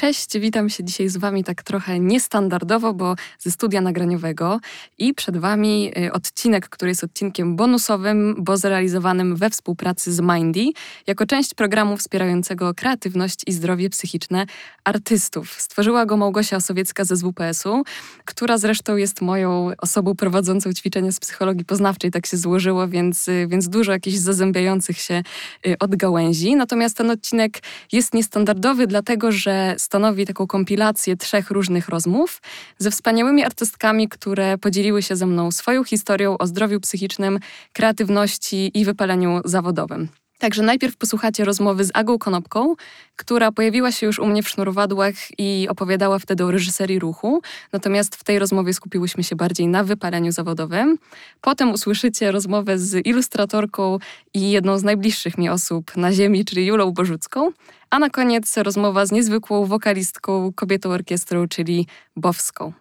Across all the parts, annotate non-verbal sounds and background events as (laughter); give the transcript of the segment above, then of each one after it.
Cześć, witam się dzisiaj z Wami tak trochę niestandardowo, bo ze studia nagraniowego i przed Wami y, odcinek, który jest odcinkiem bonusowym, bo zrealizowanym we współpracy z Mindy, jako część programu wspierającego kreatywność i zdrowie psychiczne artystów. Stworzyła go Małgosia Osowiecka ze ZWPS-u, która zresztą jest moją osobą prowadzącą ćwiczenia z psychologii poznawczej, tak się złożyło, więc, y, więc dużo jakichś zazębiających się y, odgałęzi. Natomiast ten odcinek jest niestandardowy, dlatego że stanowi taką kompilację trzech różnych rozmów ze wspaniałymi artystkami, które podzieliły się ze mną swoją historią o zdrowiu psychicznym, kreatywności i wypaleniu zawodowym. Także najpierw posłuchacie rozmowy z Agą Konopką, która pojawiła się już u mnie w sznurowadłach i opowiadała wtedy o reżyserii ruchu. Natomiast w tej rozmowie skupiłyśmy się bardziej na wypaleniu zawodowym. Potem usłyszycie rozmowę z ilustratorką i jedną z najbliższych mi osób na ziemi, czyli Julą Bożucką. A na koniec rozmowa z niezwykłą wokalistką, kobietą orkiestrą, czyli Bowską.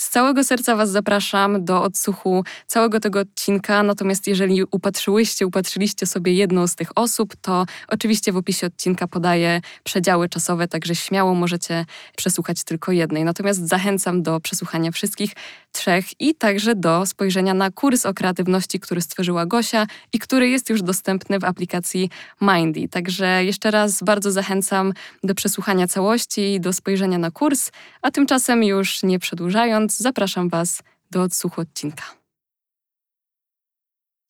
Z całego serca Was zapraszam do odsłuchu całego tego odcinka. Natomiast jeżeli upatrzyłyście, upatrzyliście sobie jedną z tych osób, to oczywiście w opisie odcinka podaję przedziały czasowe, także śmiało możecie przesłuchać tylko jednej. Natomiast zachęcam do przesłuchania wszystkich trzech i także do spojrzenia na kurs o kreatywności, który stworzyła Gosia i który jest już dostępny w aplikacji Mindy. Także jeszcze raz bardzo zachęcam do przesłuchania całości do spojrzenia na kurs, a tymczasem już nie przedłużając, zapraszam Was do odsłuchu odcinka.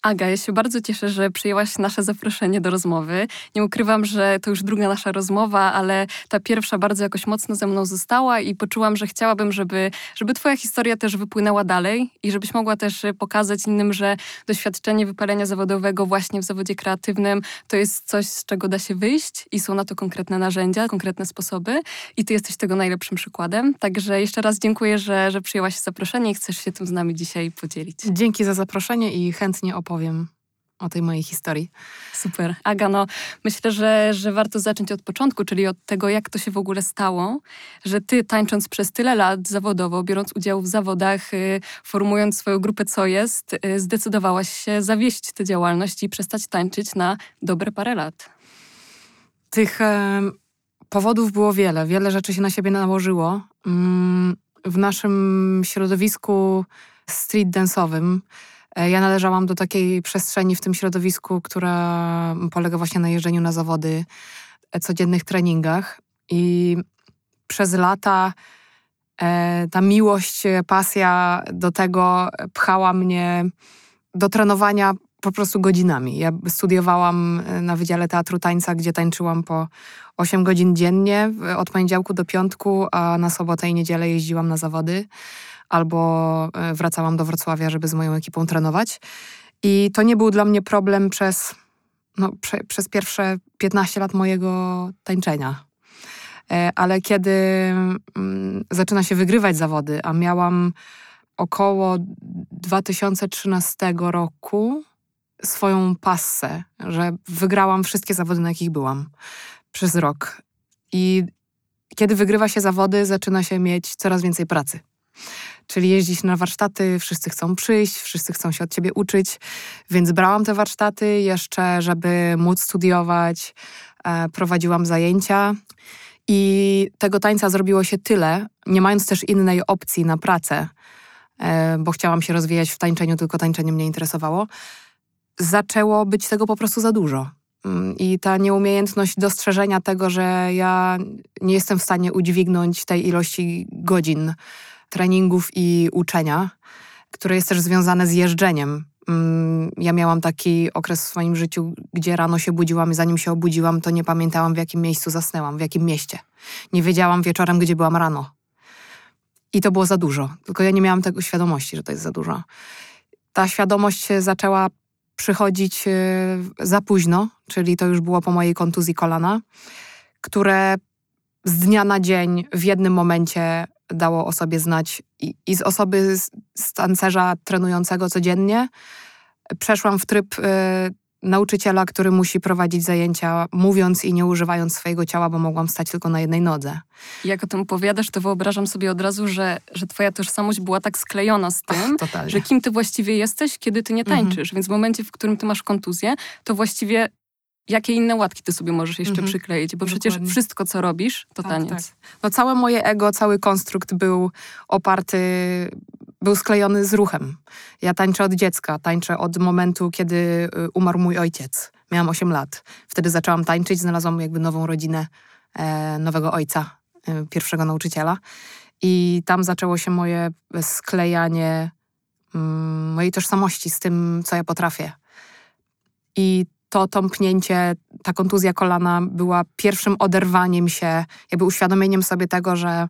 Aga, ja się bardzo cieszę, że przyjęłaś nasze zaproszenie do rozmowy. Nie ukrywam, że to już druga nasza rozmowa, ale ta pierwsza bardzo jakoś mocno ze mną została i poczułam, że chciałabym, żeby, żeby Twoja historia też wypłynęła dalej i żebyś mogła też pokazać innym, że doświadczenie wypalenia zawodowego właśnie w zawodzie kreatywnym to jest coś, z czego da się wyjść i są na to konkretne narzędzia, konkretne sposoby i Ty jesteś tego najlepszym przykładem. Także jeszcze raz dziękuję, że, że przyjęłaś zaproszenie i chcesz się tym z nami dzisiaj podzielić. Dzięki za zaproszenie i chętnie opowiem opowiem o tej mojej historii. Super. Aga, no myślę, że, że warto zacząć od początku, czyli od tego, jak to się w ogóle stało, że ty tańcząc przez tyle lat zawodowo, biorąc udział w zawodach, y, formując swoją grupę Co Jest, y, zdecydowałaś się zawieść tę działalność i przestać tańczyć na dobre parę lat. Tych e, powodów było wiele. Wiele rzeczy się na siebie nałożyło. Mm, w naszym środowisku street dance'owym ja należałam do takiej przestrzeni w tym środowisku, która polega właśnie na jeżdżeniu na zawody, e, codziennych treningach. I przez lata e, ta miłość, pasja do tego pchała mnie do trenowania po prostu godzinami. Ja studiowałam na Wydziale Teatru Tańca, gdzie tańczyłam po 8 godzin dziennie, od poniedziałku do piątku, a na sobotę i niedzielę jeździłam na zawody albo e, wracałam do Wrocławia, żeby z moją ekipą trenować. I to nie był dla mnie problem przez, no, prze, przez pierwsze 15 lat mojego tańczenia. E, ale kiedy mm, zaczyna się wygrywać zawody, a miałam około 2013 roku swoją passę, że wygrałam wszystkie zawody, na jakich byłam przez rok. I kiedy wygrywa się zawody, zaczyna się mieć coraz więcej pracy czyli jeździć na warsztaty, wszyscy chcą przyjść, wszyscy chcą się od ciebie uczyć, więc brałam te warsztaty jeszcze, żeby móc studiować, e, prowadziłam zajęcia. I tego tańca zrobiło się tyle, nie mając też innej opcji na pracę, e, bo chciałam się rozwijać w tańczeniu, tylko tańczenie mnie interesowało. Zaczęło być tego po prostu za dużo. Mm, I ta nieumiejętność dostrzeżenia tego, że ja nie jestem w stanie udźwignąć tej ilości godzin, treningów i uczenia, które jest też związane z jeżdżeniem. Mm, ja miałam taki okres w swoim życiu, gdzie rano się budziłam i zanim się obudziłam, to nie pamiętałam, w jakim miejscu zasnęłam, w jakim mieście. Nie wiedziałam wieczorem, gdzie byłam rano. I to było za dużo. Tylko ja nie miałam tego świadomości, że to jest za dużo. Ta świadomość zaczęła przychodzić e, za późno, czyli to już było po mojej kontuzji kolana, które z dnia na dzień w jednym momencie dało o sobie znać i, i z osoby z, z tancerza trenującego codziennie przeszłam w tryb y, nauczyciela, który musi prowadzić zajęcia mówiąc i nie używając swojego ciała, bo mogłam stać tylko na jednej nodze. Jak o tym opowiadasz, to wyobrażam sobie od razu, że, że twoja tożsamość była tak sklejona z tym, Ach, że kim ty właściwie jesteś, kiedy ty nie mhm. tańczysz. Mhm. Więc w momencie, w którym ty masz kontuzję, to właściwie jakie inne łatki ty sobie możesz jeszcze Mhm. przykleić, bo Dokładnie. przecież wszystko, co robisz, to Tak, taniec. tak. No całe moje ego, cały konstrukt był oparty, był sklejony z ruchem. Ja tańczę od dziecka, tańczę od momentu, kiedy y, umarł mój ojciec. Miałam 8 lat. Wtedy zaczęłam tańczyć, znalazłam jakby nową rodzinę, e, nowego ojca, e, pierwszego nauczyciela. I tam zaczęło się moje sklejanie mm, mojej tożsamości z tym, co ja potrafię. I to tąpnięcie, ta kontuzja kolana była pierwszym oderwaniem się, jakby uświadomieniem sobie tego, że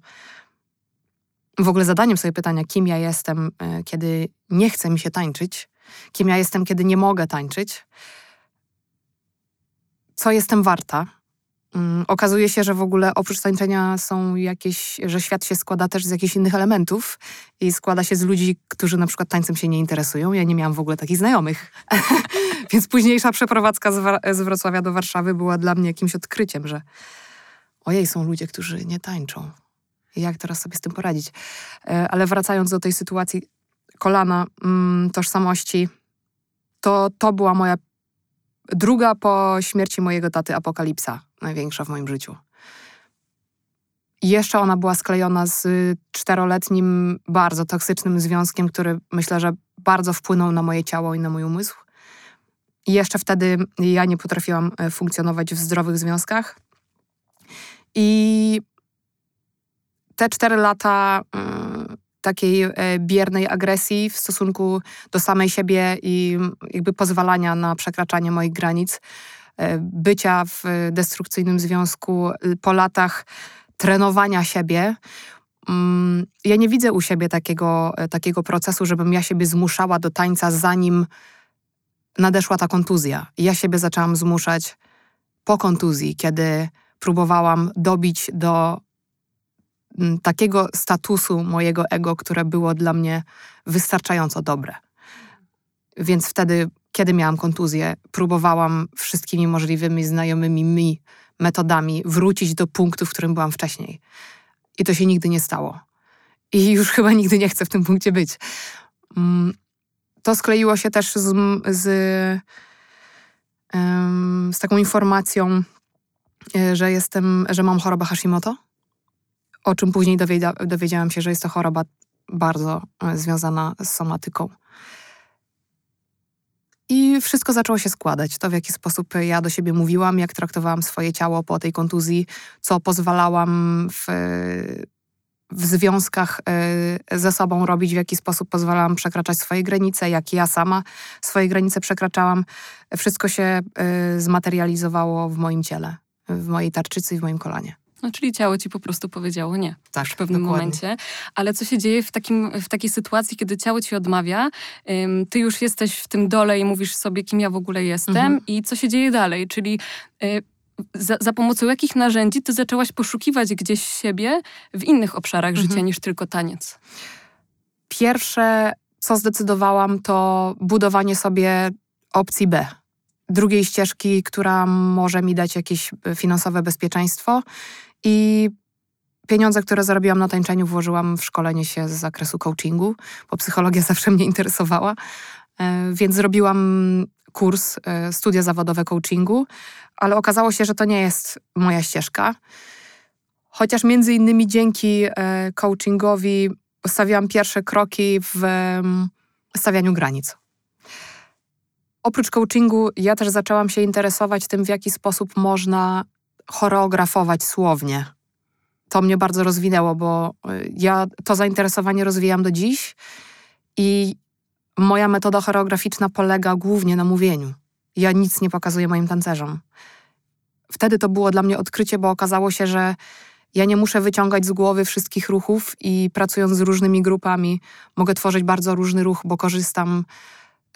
w ogóle zadaniem sobie pytania, kim ja jestem, e, kiedy nie chce mi się tańczyć, kim ja jestem, kiedy nie mogę tańczyć, co jestem warta. Mm, Okazuje się, że w ogóle oprócz tańczenia są jakieś, że świat się składa też z jakichś innych elementów i składa się z ludzi, którzy na przykład tańcem się nie interesują. Ja nie miałam w ogóle takich znajomych. (laughs) Więc późniejsza przeprowadzka z, Wrocławia do Warszawy była dla mnie jakimś odkryciem, że ojej, są ludzie, którzy nie tańczą. Jak teraz sobie z tym poradzić? E, Ale wracając do tej sytuacji kolana, mm, tożsamości, to to była moja druga po śmierci mojego taty apokalipsa, największa w moim życiu. I jeszcze ona była sklejona z czteroletnim, bardzo toksycznym związkiem, który myślę, że bardzo wpłynął na moje ciało i na mój umysł. I jeszcze wtedy ja nie potrafiłam e, funkcjonować w zdrowych związkach. I te cztery lata mm, takiej e, biernej agresji w stosunku do samej siebie i jakby pozwalania na przekraczanie moich granic, bycia w e, destrukcyjnym związku y, po latach trenowania siebie. mm, Ja nie widzę u siebie takiego, e, takiego procesu, żebym ja siebie zmuszała do tańca, zanim nadeszła ta kontuzja. Ja siebie zaczęłam zmuszać po kontuzji, kiedy próbowałam dobić do mm, takiego statusu mojego ego, które było dla mnie wystarczająco dobre. Więc wtedy, kiedy miałam kontuzję, próbowałam wszystkimi możliwymi znajomymi mi metodami wrócić do punktu, w którym byłam wcześniej. I to się nigdy nie stało. I już (laughs) chyba nigdy nie chcę w tym punkcie być. Mm, To skleiło się też z, z, z taką informacją, e, że jestem, że mam chorobę Hashimoto, o czym później dowiedzia, dowiedziałam się, że jest to choroba bardzo e, związana z somatyką. I wszystko zaczęło się składać. To, w jaki sposób ja do siebie mówiłam, jak traktowałam swoje ciało po tej kontuzji, co pozwalałam w, w związkach e, ze sobą robić, w jaki sposób pozwalałam przekraczać swoje granice, jak ja sama swoje granice przekraczałam. Wszystko się e, zmaterializowało w moim ciele, w mojej tarczycy i w moim kolanie. No, czyli ciało ci po prostu powiedziało nie Tak, w pewnym dokładnie. momencie. Ale co się dzieje w, takim, w takiej sytuacji, kiedy ciało ci odmawia, ym, ty już jesteś w tym dole i mówisz sobie, kim ja w ogóle jestem Mhm. i co się dzieje dalej? Czyli y, za, za pomocą jakich narzędzi ty zaczęłaś poszukiwać gdzieś siebie w innych obszarach Mhm. życia niż tylko taniec? Pierwsze, co zdecydowałam, to budowanie sobie opcji B. Drugiej ścieżki, która może mi dać jakieś e, finansowe bezpieczeństwo. I pieniądze, które zarobiłam na tańczeniu, włożyłam w szkolenie się z zakresu coachingu, bo psychologia (laughs) zawsze mnie interesowała. E, Więc zrobiłam kurs, e, studia zawodowe coachingu, ale okazało się, że to nie jest moja ścieżka. Chociaż między innymi dzięki e, coachingowi stawiałam pierwsze kroki w em, stawianiu granic. Oprócz coachingu, ja też zaczęłam się interesować tym, w jaki sposób można choreografować słownie. To mnie bardzo rozwinęło, bo y, ja to zainteresowanie rozwijam do dziś i moja metoda choreograficzna polega głównie na mówieniu. Ja nic nie pokazuję moim tancerzom. Wtedy to było dla mnie odkrycie, bo okazało się, że ja nie muszę wyciągać z głowy wszystkich ruchów i pracując z różnymi grupami, mogę tworzyć bardzo różny ruch, bo korzystam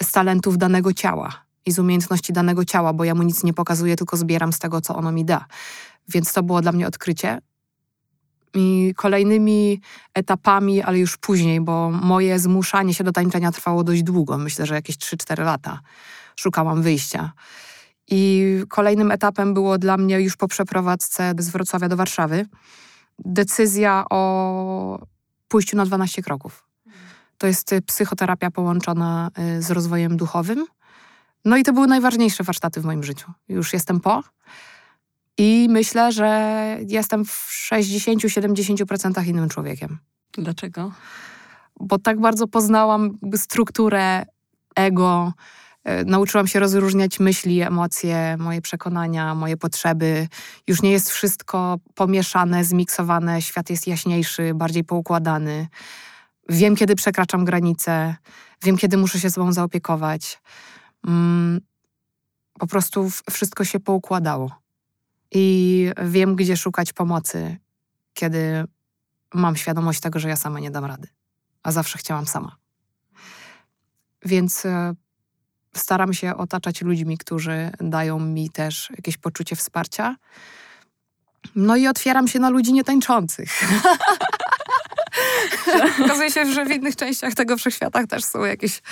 z talentów danego ciała i z umiejętności danego ciała, bo ja mu nic nie pokazuję, tylko zbieram z tego, co ono mi da. Więc to było dla mnie odkrycie. I kolejnymi etapami, ale już później, bo moje zmuszanie się do tańczenia trwało dość długo, myślę, że jakieś 3-4 lata. Szukałam wyjścia. I kolejnym etapem było dla mnie już po przeprowadzce z Wrocławia do Warszawy decyzja o pójściu na 12 kroków. To jest y, psychoterapia połączona y, z rozwojem duchowym, No i to były najważniejsze warsztaty w moim życiu. Już jestem po. I myślę, że jestem w 60-70% innym człowiekiem. Dlaczego? Bo tak bardzo poznałam strukturę ego, e, nauczyłam się rozróżniać myśli, emocje, moje przekonania, moje potrzeby. Już nie jest wszystko pomieszane, zmiksowane, świat jest jaśniejszy, bardziej poukładany. Wiem, kiedy przekraczam granice, wiem, kiedy muszę się sobą zaopiekować. Mm, po prostu wszystko się poukładało. I wiem, gdzie szukać pomocy, kiedy mam świadomość tego, że ja sama nie dam rady. A zawsze chciałam sama. Więc e, staram się otaczać ludźmi, którzy dają mi też jakieś poczucie wsparcia. No i otwieram się na ludzi nietańczących. (laughs) (laughs) Okazuje się, że w innych częściach tego wszechświata też są jakieś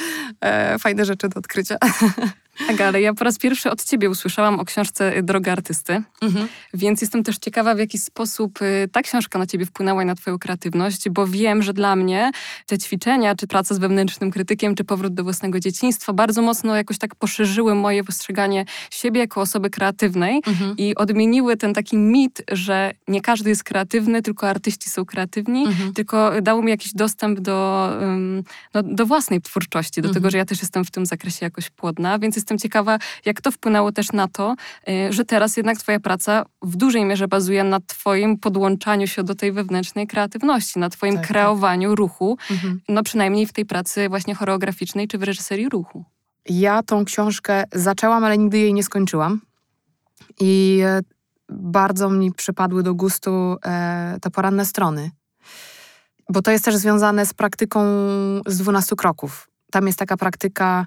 e, fajne rzeczy do odkrycia. (laughs) Tak, ale ja po raz pierwszy od ciebie usłyszałam o książce Droga Artysty, mhm. więc jestem też ciekawa, w jaki sposób y, ta książka na ciebie wpłynęła i na twoją kreatywność, bo wiem, że dla mnie te ćwiczenia, czy praca z wewnętrznym krytykiem, czy powrót do własnego dzieciństwa bardzo mocno jakoś tak poszerzyły moje postrzeganie siebie jako osoby kreatywnej mhm. i odmieniły ten taki mit, że nie każdy jest kreatywny, tylko artyści są kreatywni, mhm. tylko dało mi jakiś dostęp do, no, do własnej twórczości, do tego, mhm. że ja też jestem w tym zakresie jakoś płodna, więc jestem ciekawa, jak to wpłynęło też na to, y, że teraz jednak twoja praca w dużej mierze bazuje na twoim podłączaniu się do tej wewnętrznej kreatywności, na twoim tak, tak. kreowaniu tak. ruchu, mhm. no przynajmniej w tej pracy właśnie choreograficznej czy w reżyserii ruchu. Ja tą książkę zaczęłam, ale nigdy jej nie skończyłam. I e, bardzo mi przypadły do gustu e, te poranne strony. Bo to jest też związane z praktyką z 12 kroków. Tam jest taka praktyka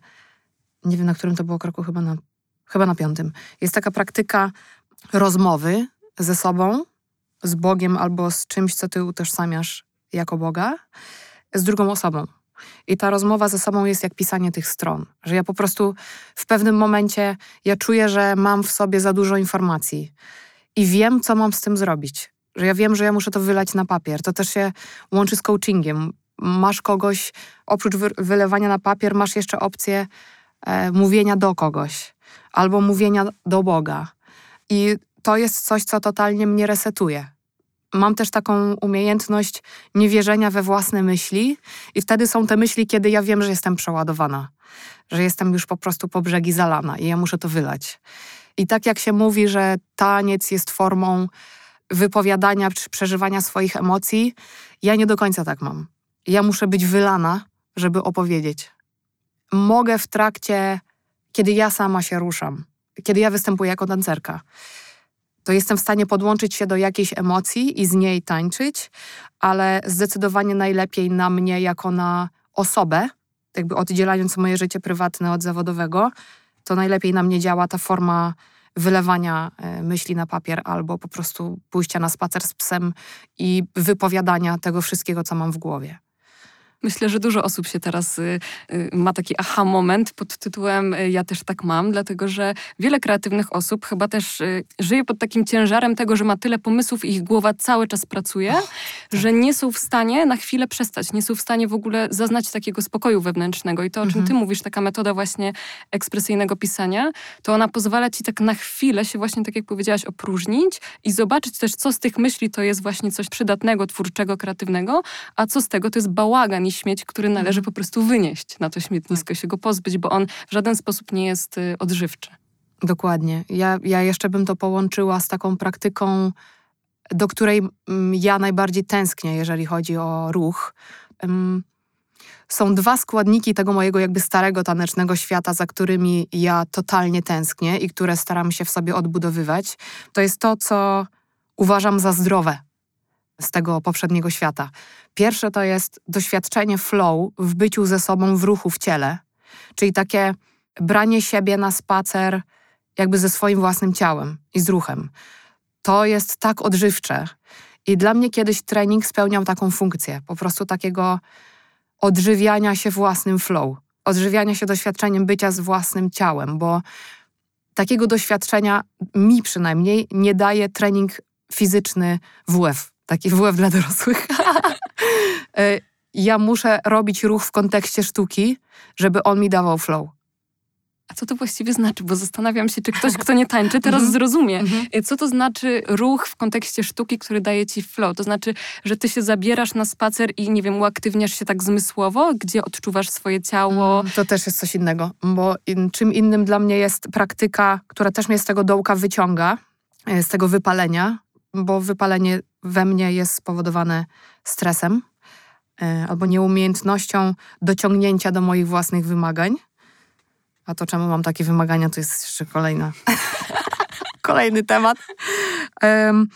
nie wiem na którym to było kroku, chyba na, chyba na piątym. Jest taka praktyka rozmowy ze sobą, z Bogiem albo z czymś, co ty utożsamiasz jako Boga, z drugą osobą. I ta rozmowa ze sobą jest jak pisanie tych stron, że ja po prostu w pewnym momencie ja czuję, że mam w sobie za dużo informacji i wiem, co mam z tym zrobić. Że ja wiem, że ja muszę to wylać na papier. To też się łączy z coachingiem. Masz kogoś, oprócz wylewania na papier, masz jeszcze opcję mówienia do kogoś albo mówienia do Boga. I to jest coś, co totalnie mnie resetuje. Mam też taką umiejętność niewierzenia we własne myśli, i wtedy są te myśli, kiedy ja wiem, że jestem przeładowana, że jestem już po prostu po brzegi zalana i ja muszę to wylać. I tak jak się mówi, że taniec jest formą wypowiadania czy przeżywania swoich emocji, ja nie do końca tak mam. Ja muszę być wylana, żeby opowiedzieć mogę w trakcie, kiedy ja sama się ruszam, kiedy ja występuję jako tancerka, to jestem w stanie podłączyć się do jakiejś emocji i z niej tańczyć, ale zdecydowanie najlepiej na mnie jako na osobę, jakby oddzielając moje życie prywatne od zawodowego, to najlepiej na mnie działa ta forma wylewania e, myśli na papier albo po prostu pójścia na spacer z psem i wypowiadania tego wszystkiego, co mam w głowie. Myślę, że dużo osób się teraz y, y, ma taki aha moment pod tytułem y, ja też tak mam, dlatego że wiele kreatywnych osób chyba też żyje pod takim ciężarem tego, że ma tyle pomysłów i ich głowa cały czas pracuje, oh, tak. że nie są w stanie na chwilę przestać, nie są w stanie w ogóle zaznać takiego spokoju wewnętrznego. I to, o czym mhm. ty mówisz, taka metoda właśnie ekspresyjnego pisania, to ona pozwala ci tak na chwilę się właśnie, tak jak powiedziałaś, opróżnić i zobaczyć też, co z tych myśli to jest właśnie coś przydatnego, twórczego, kreatywnego, a co z tego to jest bałagan śmieć, który należy mhm. po prostu wynieść na to śmietnisko, tak. się go pozbyć, bo on w żaden sposób nie jest y, odżywczy. Dokładnie. Ja, ja jeszcze bym to połączyła z taką praktyką, do której mm, ja najbardziej tęsknię, jeżeli chodzi o ruch. Są dwa składniki tego mojego jakby starego tanecznego świata, za którymi ja totalnie tęsknię i które staram się w sobie odbudowywać. To jest to, co uważam za zdrowe z tego poprzedniego świata. Pierwsze to jest doświadczenie flow w byciu ze sobą w ruchu w ciele, czyli takie branie siebie na spacer jakby ze swoim własnym ciałem i z ruchem. To jest tak odżywcze. I dla mnie kiedyś trening spełniał taką funkcję, po prostu takiego odżywiania się własnym flow, odżywiania się doświadczeniem bycia z własnym ciałem, bo takiego doświadczenia mi przynajmniej nie daje trening fizyczny WF taki WF dla dorosłych. E, (laughs) ja muszę robić ruch w kontekście sztuki, żeby on mi dawał flow. A co to właściwie znaczy? Bo zastanawiam się, czy ktoś, kto nie tańczy, teraz Mhm. zrozumie. Mhm. Y, Co to znaczy ruch w kontekście sztuki, który daje ci flow? To znaczy, że ty się zabierasz na spacer i, nie wiem, uaktywniasz się tak zmysłowo, gdzie odczuwasz swoje ciało. Mm, To też jest coś innego, bo in, czym innym dla mnie jest praktyka, która też mnie z tego dołka wyciąga, e, z tego wypalenia, bo wypalenie we mnie jest spowodowane stresem e, albo nieumiejętnością dociągnięcia do moich własnych wymagań. A to, czemu mam takie wymagania, to jest jeszcze kolejna, (laughs) kolejny temat. Em,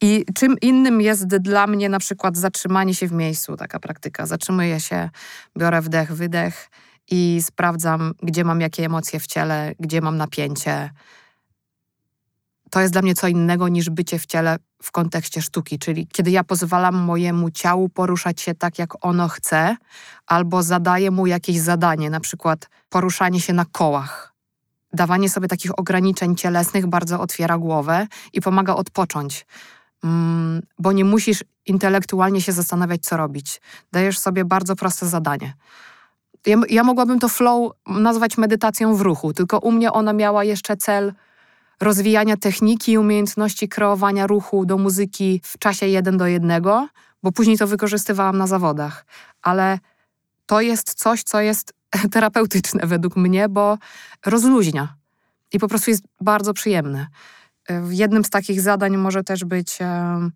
I czym innym jest dla mnie na przykład zatrzymanie się w miejscu, taka praktyka. Zatrzymuję się, biorę wdech, wydech i sprawdzam, gdzie mam jakie emocje w ciele, gdzie mam napięcie. To jest dla mnie co innego niż bycie w ciele w kontekście sztuki, czyli kiedy ja pozwalam mojemu ciału poruszać się tak, jak ono chce, albo zadaję mu jakieś zadanie, na przykład poruszanie się na kołach. Dawanie sobie takich ograniczeń cielesnych bardzo otwiera głowę i pomaga odpocząć mm, bo nie musisz intelektualnie się zastanawiać, co robić. Dajesz sobie bardzo proste zadanie. Ja, ja mogłabym to flow nazwać medytacją w ruchu, tylko u mnie ona miała jeszcze cel rozwijania techniki i umiejętności kreowania ruchu do muzyki w czasie jeden do jednego, bo później to wykorzystywałam na zawodach. Ale to jest coś, co jest (laughs) terapeutyczne według mnie, bo rozluźnia i po prostu jest bardzo przyjemne. Jednym z takich zadań może też być. em,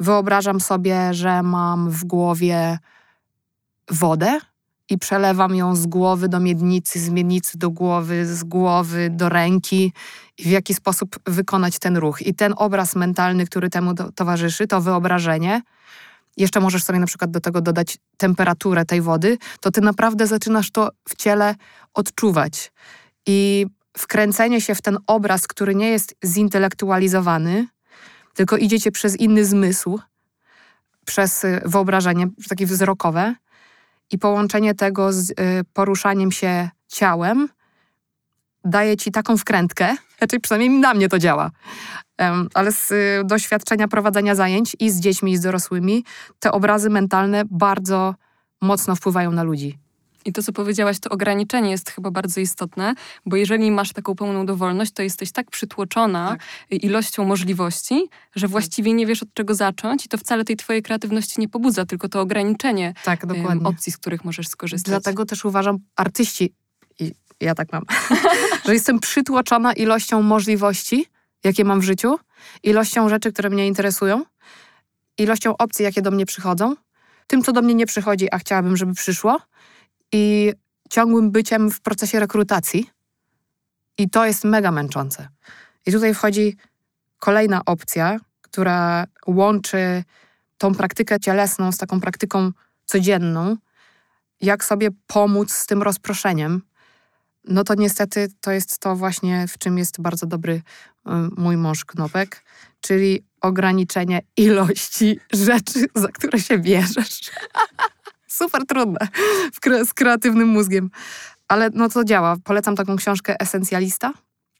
Wyobrażam sobie, że mam w głowie wodę i przelewam ją z głowy do miednicy, z miednicy do głowy, z głowy do ręki i w jaki sposób wykonać ten ruch. I ten obraz mentalny, który temu to, towarzyszy, to wyobrażenie, jeszcze możesz sobie na przykład do tego dodać temperaturę tej wody, to ty naprawdę zaczynasz to w ciele odczuwać. I wkręcenie się w ten obraz, który nie jest zintelektualizowany, tylko idzie cię przez inny zmysł, przez y, wyobrażenie, takie wzrokowe i połączenie tego z y, poruszaniem się ciałem daje ci taką wkrętkę, (laughs) znaczy przynajmniej na mnie to działa, ale z y, doświadczenia prowadzenia zajęć i z dziećmi, i z dorosłymi, te obrazy mentalne bardzo mocno wpływają na ludzi. I to, co powiedziałaś, to ograniczenie jest chyba bardzo istotne, bo jeżeli masz taką pełną dowolność, to jesteś tak przytłoczona Tak. ilością możliwości, że właściwie nie wiesz, od czego zacząć i to wcale tej twojej kreatywności nie pobudza, tylko to ograniczenie Tak, dokładnie. opcji, z których możesz skorzystać. Dlatego też uważam, artyści, i ja tak mam, (laughs) że jestem przytłoczona ilością możliwości, jakie mam w życiu, ilością rzeczy, które mnie interesują, ilością opcji, jakie do mnie przychodzą, tym, co do mnie nie przychodzi, a chciałabym, żeby przyszło, i ciągłym byciem w procesie rekrutacji. I to jest mega męczące. I tutaj wchodzi kolejna opcja, która łączy tą praktykę cielesną z taką praktyką codzienną, jak sobie pomóc z tym rozproszeniem, no to niestety to jest to właśnie, w czym jest bardzo dobry mój mąż Knopek, czyli ograniczenie ilości rzeczy, za które się bierzesz. (laughs) Super trudne z kreatywnym mózgiem. Ale no to działa. Polecam taką książkę Esencjalista,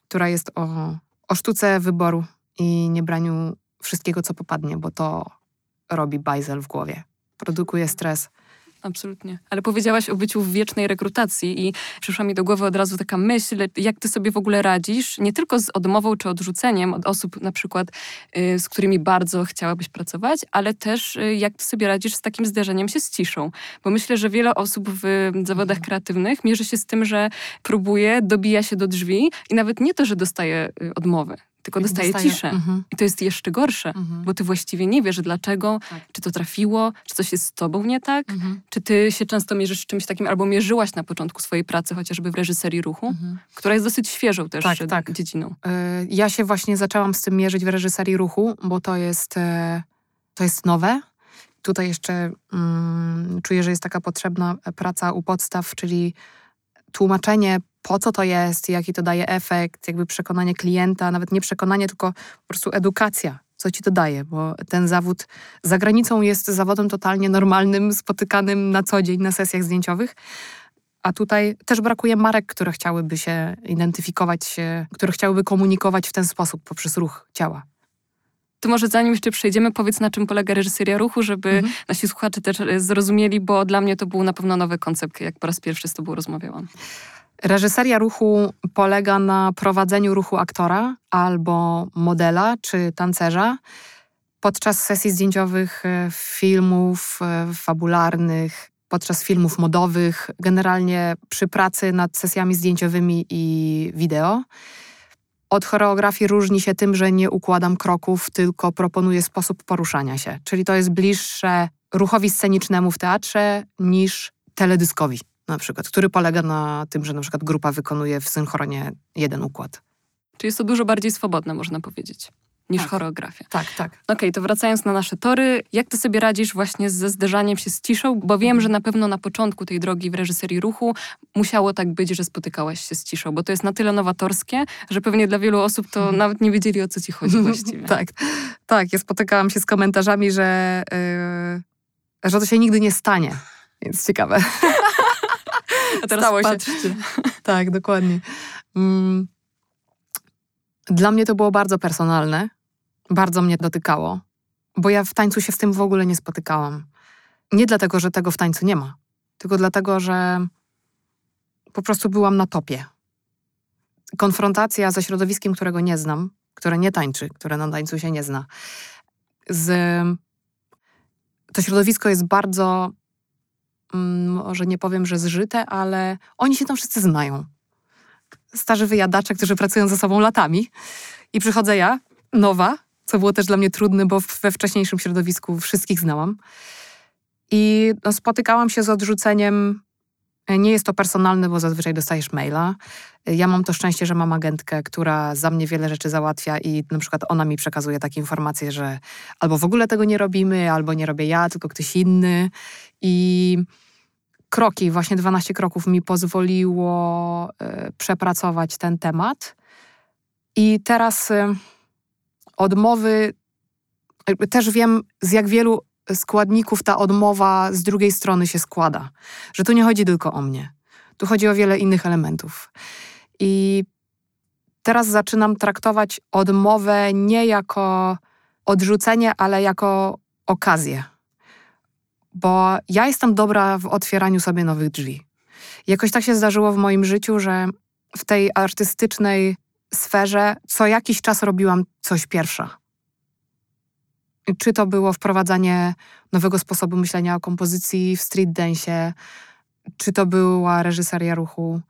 która jest o, o sztuce wyboru i niebraniu wszystkiego, co popadnie, bo to robi bajzel w głowie. Produkuje stres. Absolutnie. Ale powiedziałaś o byciu w wiecznej rekrutacji i przyszła mi do głowy od razu taka myśl, jak ty sobie w ogóle radzisz, nie tylko z odmową czy odrzuceniem od osób na przykład, y, z którymi bardzo chciałabyś pracować, ale też y, jak ty sobie radzisz z takim zderzeniem się z ciszą. Bo myślę, że wiele osób w zawodach kreatywnych mierzy się z tym, że próbuje, dobija się do drzwi i nawet nie to, że dostaje y, odmowy, tylko dostaje Dostaje- ciszę. Mhm, I to jest jeszcze gorsze, mhm, bo ty właściwie nie wiesz dlaczego, Tak. czy to trafiło, czy coś jest z tobą nie tak. mhm, Czy ty się często mierzysz z czymś takim, albo mierzyłaś na początku swojej pracy, chociażby w reżyserii ruchu, mhm. która jest dosyć świeżą też Tak, tak. dziedziną? Y, Ja się właśnie zaczęłam z tym mierzyć w reżyserii ruchu, bo to jest, e, to jest nowe. Tutaj jeszcze mm, czuję, że jest taka potrzebna praca u podstaw, czyli tłumaczenie, po co to jest, jaki to daje efekt, jakby przekonanie klienta, nawet nie przekonanie, tylko po prostu edukacja, co ci to daje, bo ten zawód za granicą jest zawodem totalnie normalnym, spotykanym na co dzień na sesjach zdjęciowych. A tutaj też brakuje marek, które chciałyby się identyfikować, się, które chciałyby komunikować w ten sposób poprzez ruch ciała. to może zanim jeszcze przejdziemy, powiedz na czym polega reżyseria ruchu, żeby mhm. nasi słuchacze też e, zrozumieli, bo dla mnie to był na pewno nowy koncept, jak po raz pierwszy z tobą rozmawiałam. Reżyseria ruchu polega na prowadzeniu ruchu aktora albo modela czy tancerza podczas sesji zdjęciowych, e, filmów e, fabularnych, podczas filmów modowych, generalnie przy pracy nad sesjami zdjęciowymi i wideo. Od choreografii różni się tym, że nie układam kroków, tylko proponuję sposób poruszania się. Czyli to jest bliższe ruchowi scenicznemu w teatrze niż teledyskowi na przykład, który polega na tym, że na przykład grupa wykonuje w synchronie jeden układ. Czyli jest to dużo bardziej swobodne, można powiedzieć niż tak. choreografia. Tak, tak. Okej, okay, to wracając na nasze tory, jak ty sobie radzisz właśnie ze zderzaniem się z ciszą? Bo wiem, że na pewno na początku tej drogi w reżyserii ruchu musiało tak być, że spotykałaś się z ciszą, bo to jest na tyle nowatorskie, że pewnie dla wielu osób to hmm. nawet nie wiedzieli, o co ci chodzi (laughs) właściwie. tak, tak. Ja spotykałam się z komentarzami, że, yy, że to się nigdy nie stanie. Więc ciekawe. (laughs) A teraz Stało patrzcie. się. (laughs) tak, dokładnie. Mm. Dla mnie to było bardzo personalne, bardzo mnie dotykało, bo ja w tańcu się z tym w ogóle nie spotykałam. Nie dlatego, że tego w tańcu nie ma, tylko dlatego, że po prostu byłam na topie. Konfrontacja ze środowiskiem, którego nie znam, które nie tańczy, które na tańcu się nie zna. Z... To środowisko jest bardzo, może nie powiem, że zżyte, ale oni się tam wszyscy znają. Starzy wyjadacze, którzy pracują ze sobą latami. I przychodzę ja, nowa, co było też dla mnie trudne, bo we wcześniejszym środowisku wszystkich znałam. I no, spotykałam się z odrzuceniem. E, nie jest to personalne, bo zazwyczaj dostajesz maila. E, ja mam to szczęście, że mam agentkę, która za mnie wiele rzeczy załatwia i na przykład ona mi przekazuje takie informacje, że albo w ogóle tego nie robimy, albo nie robię ja, tylko ktoś inny. I kroki, właśnie 12 kroków mi pozwoliło y, przepracować ten temat. I teraz odmowy, też wiem z jak wielu składników ta odmowa z drugiej strony się składa. Że tu nie chodzi tylko o mnie. Tu chodzi o wiele innych elementów. I teraz zaczynam traktować odmowę nie jako odrzucenie, ale jako okazję. Bo ja jestem dobra w otwieraniu sobie nowych drzwi. Jakoś tak się zdarzyło w moim życiu, że w tej artystycznej sferze co jakiś czas robiłam coś pierwsza. Czy to było wprowadzanie nowego sposobu myślenia o kompozycji w street dance, czy to była reżyseria ruchu.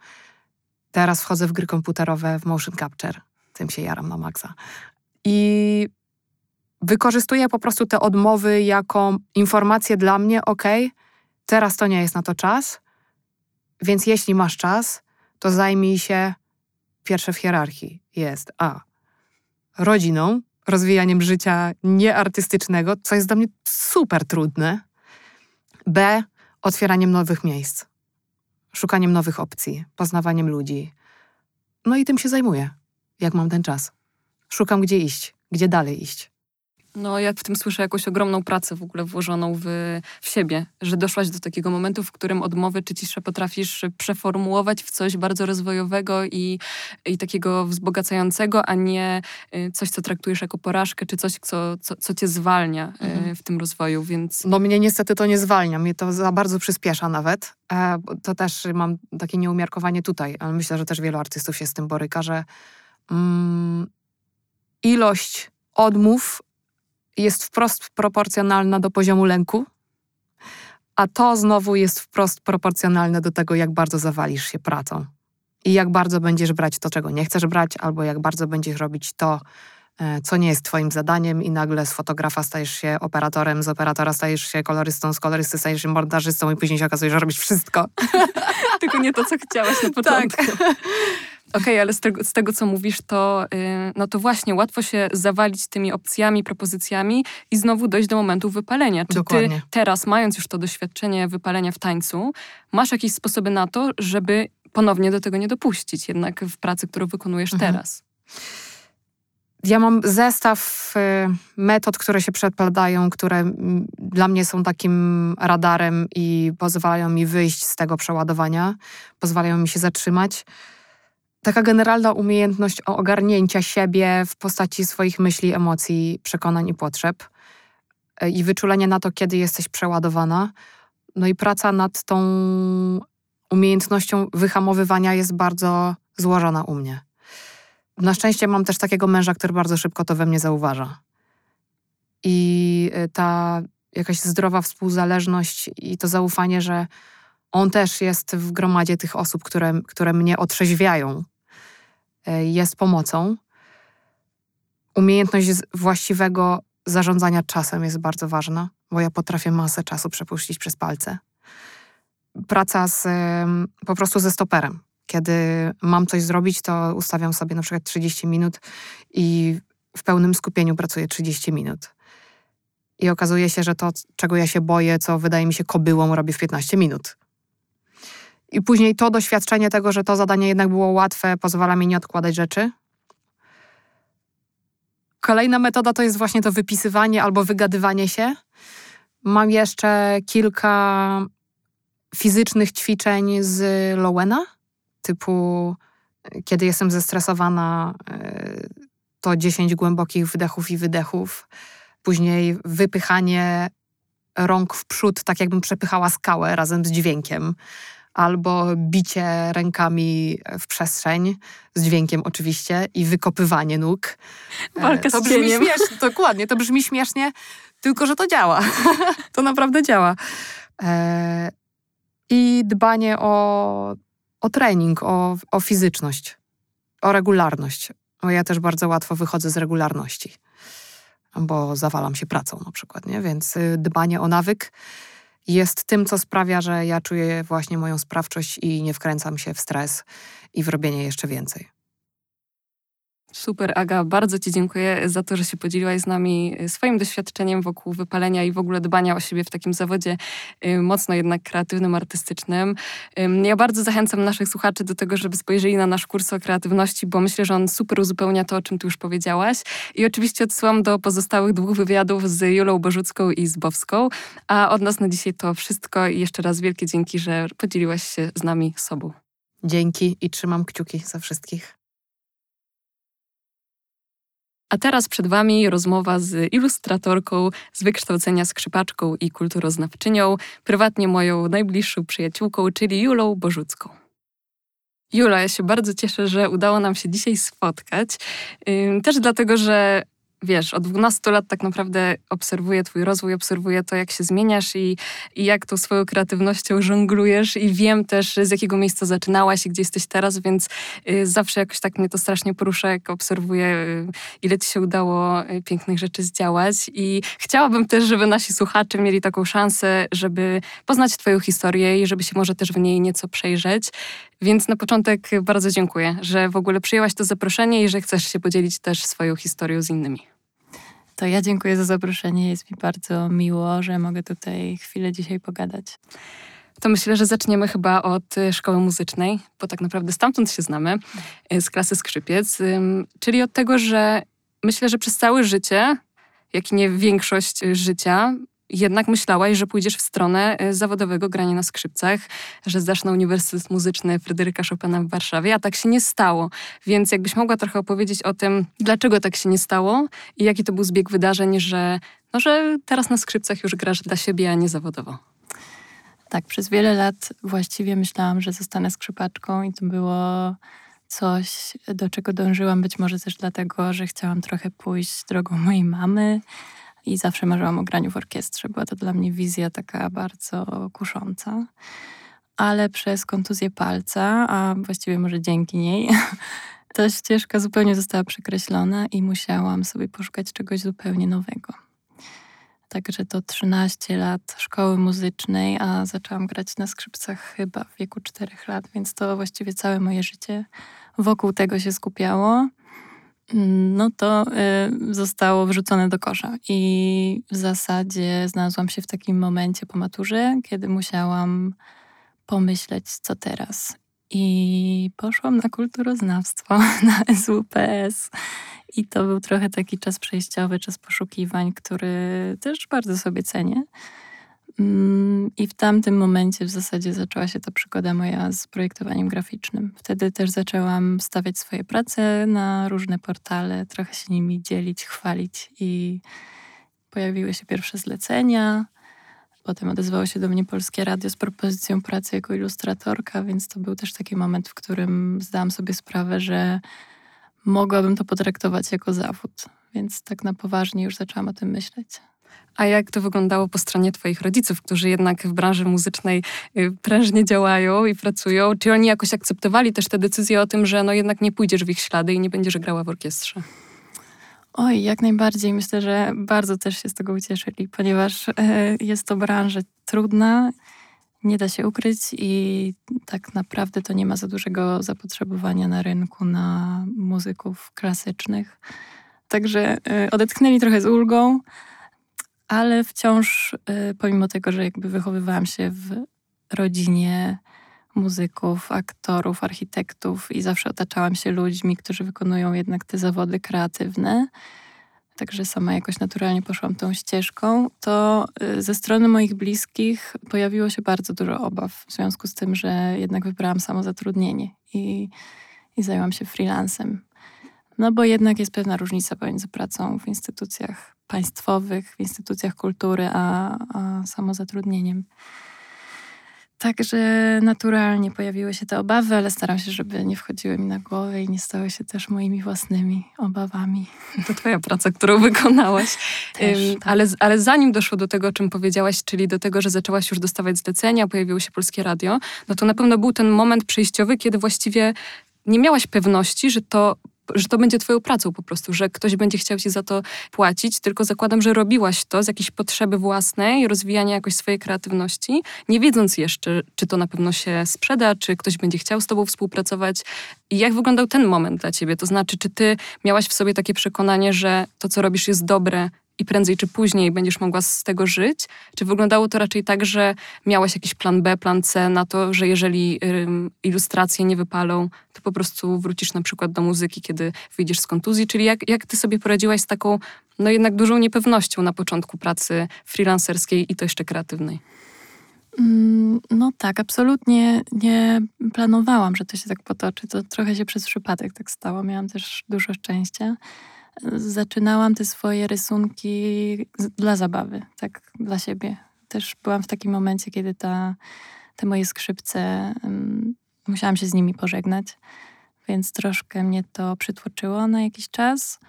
Teraz wchodzę w gry komputerowe, w motion capture. Tym się jaram na maksa. I wykorzystuję po prostu te odmowy jako informację dla mnie, ok, teraz to nie jest na to czas, więc jeśli masz czas, to zajmij się pierwsze w hierarchii jest A. rodziną, rozwijaniem życia nieartystycznego, co jest dla mnie super trudne. B. otwieraniem nowych miejsc, szukaniem nowych opcji, poznawaniem ludzi. No i tym się zajmuję, jak mam ten czas. Szukam, gdzie iść, gdzie dalej iść. No, ja w tym słyszę jakąś ogromną pracę w ogóle włożoną w, w siebie, że doszłaś do takiego momentu, w którym odmowy czy ciszę potrafisz przeformułować w coś bardzo rozwojowego i, i takiego wzbogacającego, a nie y, coś, co traktujesz jako porażkę, czy coś, co, co, co cię zwalnia y, mhm. w tym rozwoju, więc... No mnie niestety to nie zwalnia, mnie to za bardzo przyspiesza nawet. E, to też mam takie nieumiarkowanie tutaj, ale myślę, że też wielu artystów się z tym boryka, że mm, ilość odmów jest wprost proporcjonalna do poziomu lęku, a to znowu jest wprost proporcjonalne do tego, jak bardzo zawalisz się pracą. I jak bardzo będziesz brać to, czego nie chcesz brać, albo jak bardzo będziesz robić to, e, co nie jest Twoim zadaniem, i nagle z fotografa stajesz się operatorem, z operatora stajesz się kolorystą, z kolorysty stajesz się montażystą, i później się okazuje, że robisz wszystko. (laughs) Tylko nie to, co chciałaś na tak. początku. Tak. Okej, okay, ale z tego, z tego, co mówisz, to, yy, no to właśnie łatwo się zawalić tymi opcjami, propozycjami i znowu dojść do momentu wypalenia. Czy Dokładnie. ty teraz, mając już to doświadczenie wypalenia w tańcu, masz jakieś sposoby na to, żeby ponownie do tego nie dopuścić, jednak w pracy, którą wykonujesz mhm. teraz? Ja mam zestaw y, metod, które się przekładają, które dla mnie są takim radarem i pozwalają mi wyjść z tego przeładowania, pozwalają mi się zatrzymać. Taka generalna umiejętność ogarnięcia siebie w postaci swoich myśli, emocji, przekonań i potrzeb e, i wyczulenie na to, kiedy jesteś przeładowana. No i praca nad tą umiejętnością wyhamowywania jest bardzo złożona u mnie. Na szczęście mam też takiego męża, który bardzo szybko to we mnie zauważa. I e, ta jakaś zdrowa współzależność i to zaufanie, że on też jest w gromadzie tych osób, które, które mnie otrzeźwiają, jest pomocą. Umiejętność właściwego zarządzania czasem jest bardzo ważna, bo ja potrafię masę czasu przepuścić przez palce. Praca z, po prostu ze stoperem. Kiedy mam coś zrobić, to ustawiam sobie na przykład 30 minut i w pełnym skupieniu pracuję 30 minut. I okazuje się, że to, czego ja się boję, co wydaje mi się kobyłą, robię w 15 minut. I później to doświadczenie tego, że to zadanie jednak było łatwe, pozwala mi nie odkładać rzeczy. Kolejna metoda to jest właśnie to wypisywanie albo wygadywanie się. Mam jeszcze kilka fizycznych ćwiczeń z Lowena, typu kiedy jestem zestresowana, e, to 10 głębokich wdechów i wydechów. Później wypychanie rąk w przód, tak jakbym przepychała skałę razem z dźwiękiem albo bicie rękami w przestrzeń, z dźwiękiem oczywiście, i wykopywanie nóg. E, Walka to z brzmi śmiesznie, dokładnie, to brzmi śmiesznie, tylko że to działa. (laughs) to naprawdę działa. E, I dbanie o, o trening, o, o fizyczność, o regularność. Bo ja też bardzo łatwo wychodzę z regularności, bo zawalam się pracą na przykład, nie? Więc y, dbanie o nawyk jest tym, co sprawia, że ja czuję właśnie moją sprawczość i nie wkręcam się w stres i w robienie jeszcze więcej. Super, Aga, bardzo Ci dziękuję za to, że się podzieliłaś z nami y, swoim doświadczeniem wokół wypalenia i w ogóle dbania o siebie w takim zawodzie y, mocno jednak kreatywnym, artystycznym. Ja bardzo zachęcam naszych słuchaczy do tego, żeby spojrzeli na nasz kurs o kreatywności, bo myślę, że on super uzupełnia to, o czym Ty już powiedziałaś. I oczywiście odsyłam do pozostałych dwóch wywiadów z Julą Bożucką i z Bowską. A od nas na dzisiaj to wszystko i jeszcze raz wielkie dzięki, że podzieliłaś się z nami sobą. Dzięki i trzymam kciuki za wszystkich. A teraz przed Wami rozmowa z ilustratorką, z wykształcenia skrzypaczką i kulturoznawczynią, prywatnie moją najbliższą przyjaciółką, czyli Julą Bożucką. Jula, ja się bardzo cieszę, że udało nam się dzisiaj spotkać. Też dlatego, że wiesz, od 12 lat tak naprawdę obserwuję Twój rozwój, obserwuję to, jak się zmieniasz i, i jak tą swoją kreatywnością żonglujesz, i wiem też, z jakiego miejsca zaczynałaś i gdzie jesteś teraz, więc y, zawsze jakoś tak mnie to strasznie porusza, jak obserwuję, y, ile Ci się udało y, pięknych rzeczy zdziałać. I chciałabym też, żeby nasi słuchacze mieli taką szansę, żeby poznać Twoją historię i żeby się może też w niej nieco przejrzeć. Więc na początek bardzo dziękuję, że w ogóle przyjęłaś to zaproszenie i że chcesz się podzielić też swoją historią z innymi. To ja dziękuję za zaproszenie. Jest mi bardzo miło, że mogę tutaj chwilę dzisiaj pogadać. To myślę, że zaczniemy chyba od y, szkoły muzycznej, bo tak naprawdę stamtąd się znamy, y, z klasy skrzypiec, czyli od tego, że myślę, że przez całe życie, jak i nie większość y, życia, jednak myślałaś, że pójdziesz w stronę e, zawodowego grania na skrzypcach, że zdasz na Uniwersytet Muzyczny Fryderyka Chopina w Warszawie, a tak się nie stało. Więc jakbyś mogła trochę opowiedzieć o tym, dlaczego tak się nie stało i jaki to był zbieg wydarzeń, że, no, że teraz na skrzypcach już grasz dla siebie, a nie zawodowo. Tak, przez wiele lat właściwie myślałam, że zostanę skrzypaczką i to było coś, do czego dążyłam, być może też dlatego, że chciałam trochę pójść drogą mojej mamy, i zawsze marzyłam o graniu w orkiestrze. Była to dla mnie wizja taka bardzo kusząca. Ale przez kontuzję palca, a właściwie może dzięki niej, (laughs) ta ścieżka zupełnie została przekreślona i musiałam sobie poszukać czegoś zupełnie nowego. Także to 13 lat szkoły muzycznej, a zaczęłam grać na skrzypcach chyba w wieku 4 lat, więc to właściwie całe moje życie wokół tego się skupiało no to y, zostało wrzucone do kosza. I w zasadzie znalazłam się w takim momencie po maturze, kiedy musiałam pomyśleć, co teraz. I poszłam na kulturoznawstwo, (laughs) na SWPS. I to był trochę taki czas przejściowy, czas poszukiwań, który też bardzo sobie cenię. Mm, I w tamtym momencie w zasadzie zaczęła się ta przygoda moja z projektowaniem graficznym. Wtedy też zaczęłam stawiać swoje prace na różne portale, trochę się nimi dzielić, chwalić i pojawiły się pierwsze zlecenia. Potem odezwało się do mnie Polskie Radio z propozycją pracy jako ilustratorka, więc to był też taki moment, w którym zdałam sobie sprawę, że mogłabym to potraktować jako zawód. Więc tak na poważnie już zaczęłam o tym myśleć. A jak to wyglądało po stronie Twoich rodziców, którzy jednak w branży muzycznej y, prężnie działają i pracują? Czy oni jakoś akceptowali też tę decyzję o tym, że no jednak nie pójdziesz w ich ślady i nie będziesz grała w orkiestrze? Oj, jak najbardziej. Myślę, że bardzo też się z tego ucieszyli, ponieważ e, jest to branża trudna, nie da się ukryć i tak naprawdę to nie ma za dużego zapotrzebowania na rynku na muzyków klasycznych. Także e, odetchnęli trochę z ulgą, ale wciąż, e, pomimo tego, że jakby wychowywałam się w rodzinie muzyków, aktorów, architektów i zawsze otaczałam się ludźmi, którzy wykonują jednak te zawody kreatywne. Także sama jakoś naturalnie poszłam tą ścieżką. To y, ze strony moich bliskich pojawiło się bardzo dużo obaw w związku z tym, że jednak wybrałam samozatrudnienie i, i zajęłam się freelancem. No bo jednak jest pewna różnica pomiędzy pracą w instytucjach państwowych, w instytucjach kultury, a, a samozatrudnieniem. Także naturalnie pojawiły się te obawy, ale staram się, żeby nie wchodziły mi na głowę i nie stały się też moimi własnymi obawami. (laughs) To twoja praca, którą wykonałaś. (laughs) Też, tak. ale, ale zanim doszło do tego, o czym powiedziałaś, czyli do tego, że zaczęłaś już dostawać zlecenia, pojawiło się Polskie Radio, no to na pewno był ten moment przejściowy, kiedy właściwie nie miałaś pewności, że to że to będzie twoją pracą po prostu, że ktoś będzie chciał ci za to płacić, tylko zakładam, że robiłaś to z jakiejś potrzeby własnej, rozwijania jakoś swojej kreatywności, nie wiedząc jeszcze, czy to na pewno się sprzeda, czy ktoś będzie chciał z tobą współpracować. I jak wyglądał ten moment dla ciebie? To znaczy, czy ty miałaś w sobie takie przekonanie, że to, co robisz, jest dobre i prędzej czy później będziesz mogła z tego żyć? Czy wyglądało to raczej tak, że miałaś jakiś plan B, plan C na to, że jeżeli ilustracje nie wypalą, to po prostu wrócisz na przykład do muzyki, kiedy wyjdziesz z kontuzji? Czyli jak, jak ty sobie poradziłaś z taką, no jednak dużą niepewnością na początku pracy freelancerskiej i to jeszcze kreatywnej? Mm, no tak, absolutnie nie planowałam, że to się tak potoczy. To trochę się przez przypadek tak stało. Miałam też dużo szczęścia zaczynałam te swoje rysunki dla zabawy, tak dla siebie. Też byłam w takim momencie, kiedy ta, te moje skrzypce, um, musiałam się z nimi pożegnać, więc troszkę mnie to przytłoczyło na jakiś czas.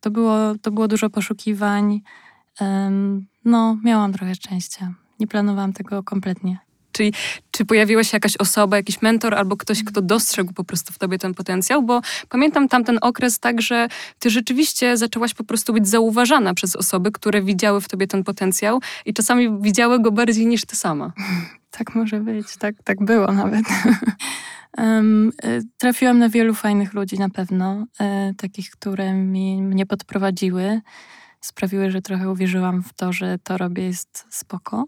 To było, to było dużo poszukiwań. Um, no, miałam trochę szczęścia. Nie planowałam tego kompletnie. Czyli czy pojawiła się jakaś osoba, jakiś mentor albo ktoś, kto dostrzegł po prostu w tobie ten potencjał? Bo pamiętam tamten okres tak, że ty rzeczywiście zaczęłaś po prostu być zauważana przez osoby, które widziały w tobie ten potencjał i czasami widziały go bardziej niż ty sama. (laughs) Tak może być, tak, tak było nawet. (laughs) Um, trafiłam na wielu fajnych ludzi na pewno, e, takich, które mi, mnie podprowadziły, sprawiły, że trochę uwierzyłam w to, że to robię jest spoko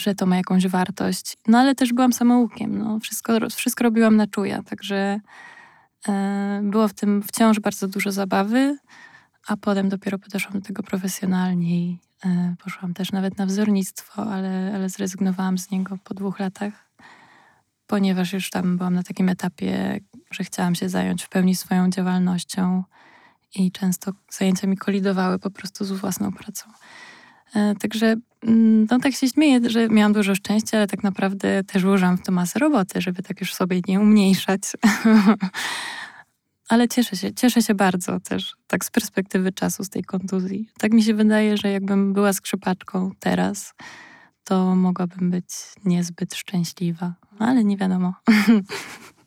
że to ma jakąś wartość. No ale też byłam samoukiem. No. Wszystko, wszystko robiłam na czuja, także e, było w tym wciąż bardzo dużo zabawy, a potem dopiero podeszłam do tego profesjonalnie i e, poszłam też nawet na wzornictwo, ale, ale zrezygnowałam z niego po dwóch latach, ponieważ już tam byłam na takim etapie, że chciałam się zająć w pełni swoją działalnością i często zajęcia mi kolidowały po prostu z własną pracą. E, także no tak się śmieję, że miałam dużo szczęścia, ale tak naprawdę też użyłam w to masę roboty, żeby tak już sobie nie umniejszać. (laughs) ale cieszę się, cieszę się bardzo też, tak z perspektywy czasu, z tej kontuzji. Tak mi się wydaje, że jakbym była skrzypaczką teraz, to mogłabym być niezbyt szczęśliwa, ale nie wiadomo. (laughs)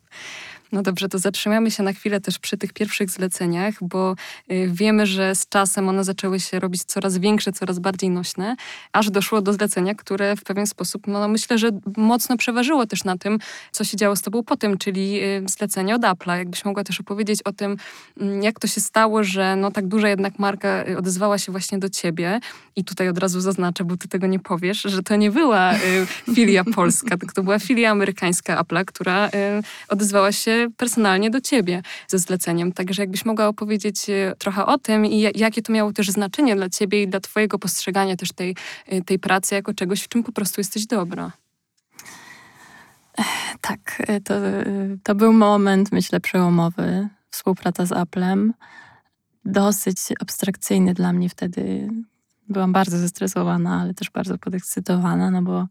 No dobrze, to zatrzymamy się na chwilę też przy tych pierwszych zleceniach, bo y, wiemy, że z czasem one zaczęły się robić coraz większe, coraz bardziej nośne, aż doszło do zlecenia, które w pewien sposób, no, no myślę, że mocno przeważyło też na tym, co się działo z tobą potem, czyli y, zlecenie od Apple'a. Jakbyś mogła też opowiedzieć o tym, mm, jak to się stało, że no tak duża jednak marka y, odezwała się właśnie do ciebie i tutaj od razu zaznaczę, bo ty tego nie powiesz, że to nie była filia (laughs) polska, to była filia amerykańska Apple'a, która odezwała się personalnie do ciebie ze zleceniem. Także jakbyś mogła opowiedzieć trochę o tym i jakie to miało też znaczenie dla ciebie i dla twojego postrzegania też tej, tej pracy jako czegoś, w czym po prostu jesteś dobra. Tak, to, to był moment, myślę, przełomowy. Współpraca z Applem. Dosyć abstrakcyjny dla mnie wtedy. Byłam bardzo zestresowana, ale też bardzo podekscytowana, no bo